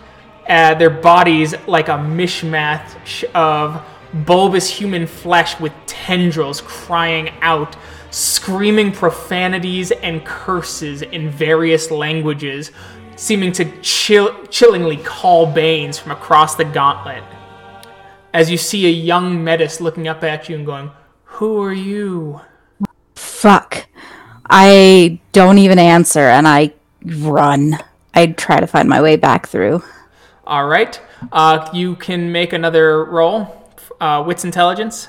Speaker 1: Uh, their bodies like a mishmash of bulbous human flesh with tendrils crying out, screaming profanities and curses in various languages, seeming to chill- chillingly call Banes from across the gauntlet. As you see a young Metis looking up at you and going, Who are you?
Speaker 2: Fuck. I don't even answer and I run. I try to find my way back through.
Speaker 1: All right. Uh, you can make another roll. Uh, wits intelligence.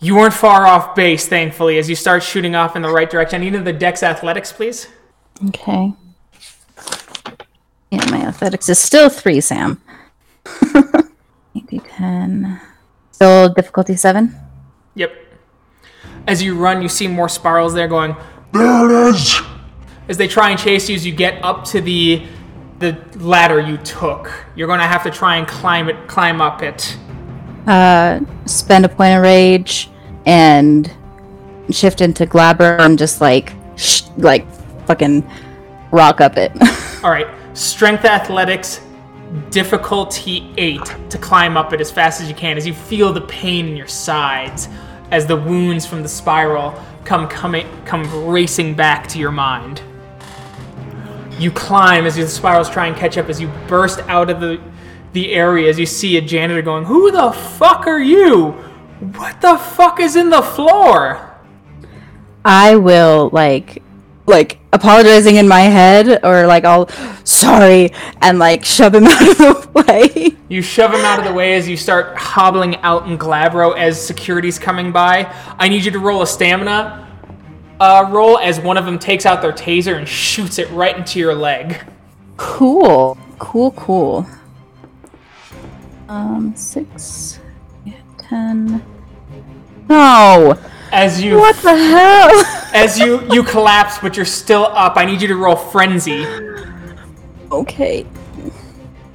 Speaker 1: You weren't far off base, thankfully, as you start shooting off in the right direction. I need the dex athletics, please.
Speaker 2: Okay. Yeah, my athletics is still three, Sam. Maybe ten. Still difficulty seven.
Speaker 1: Yep. As you run, you see more spirals there going.
Speaker 3: There it is!
Speaker 1: As they try and chase you, as you get up to the the ladder you took, you're going to have to try and climb it, climb up it.
Speaker 2: Uh, spend a point of rage and shift into Glabro and just like, sh- like, fucking rock up it.
Speaker 1: All right, strength athletics, difficulty eight to climb up it as fast as you can. As you feel the pain in your sides, as the wounds from the spiral come coming come racing back to your mind. You climb as the spirals try and catch up. As you burst out of the the area, as you see a janitor going, "Who the fuck are you? What the fuck is in the floor?"
Speaker 2: I will like like apologizing in my head or like I'll sorry and like shove him out of the way.
Speaker 1: You shove him out of the way as you start hobbling out in Glabro as security's coming by. I need you to roll a stamina uh, roll as one of them takes out their taser and shoots it right into your leg.
Speaker 2: Cool. Cool, cool. Um six yeah, ten. No!
Speaker 1: As you
Speaker 2: What the hell?
Speaker 1: as you you collapse, but you're still up. I need you to roll frenzy.
Speaker 2: okay.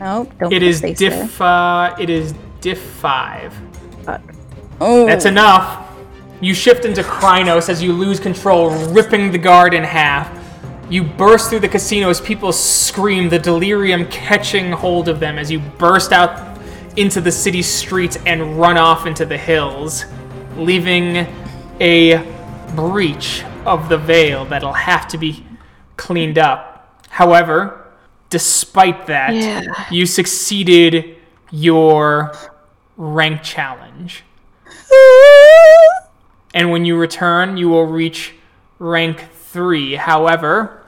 Speaker 2: Nope, don't
Speaker 1: It
Speaker 2: there.
Speaker 1: diff. Uh, it is diff five.
Speaker 2: Fuck. Oh,
Speaker 1: That's enough. You shift into Crinos as you lose control, ripping the guard in half. You burst through the casino as people scream, the delirium catching hold of them as you burst out into the city streets and run off into the hills, leaving a breach of the veil that'll have to be cleaned up. However, despite that, you succeeded your rank challenge. And when you return, you will reach rank 3. However,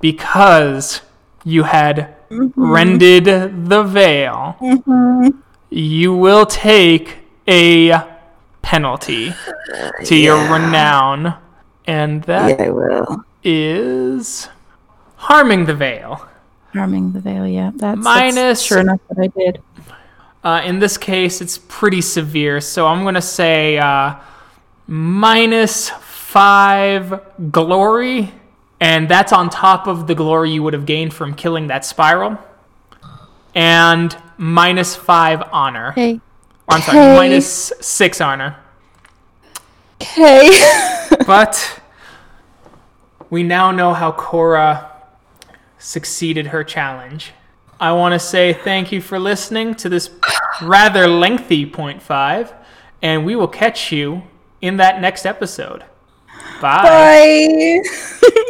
Speaker 1: because you had mm-hmm. rended the veil, mm-hmm. you will take a penalty to your renown. And that is
Speaker 2: I will.
Speaker 1: harming the veil.
Speaker 2: Harming the veil, yeah. That's,
Speaker 1: Minus-
Speaker 2: that's sure enough what I did.
Speaker 1: Uh, in this case, it's pretty severe, so I'm going to say uh, minus five glory, and that's on top of the glory you would have gained from killing that spiral, and minus five honor.
Speaker 2: Okay.
Speaker 1: I'm sorry, minus six honor.
Speaker 2: Okay.
Speaker 1: But we now know how Cora succeeded her challenge. I want to say thank you for listening to this rather lengthy point five, and we will catch you in that next episode. Bye.
Speaker 2: Bye.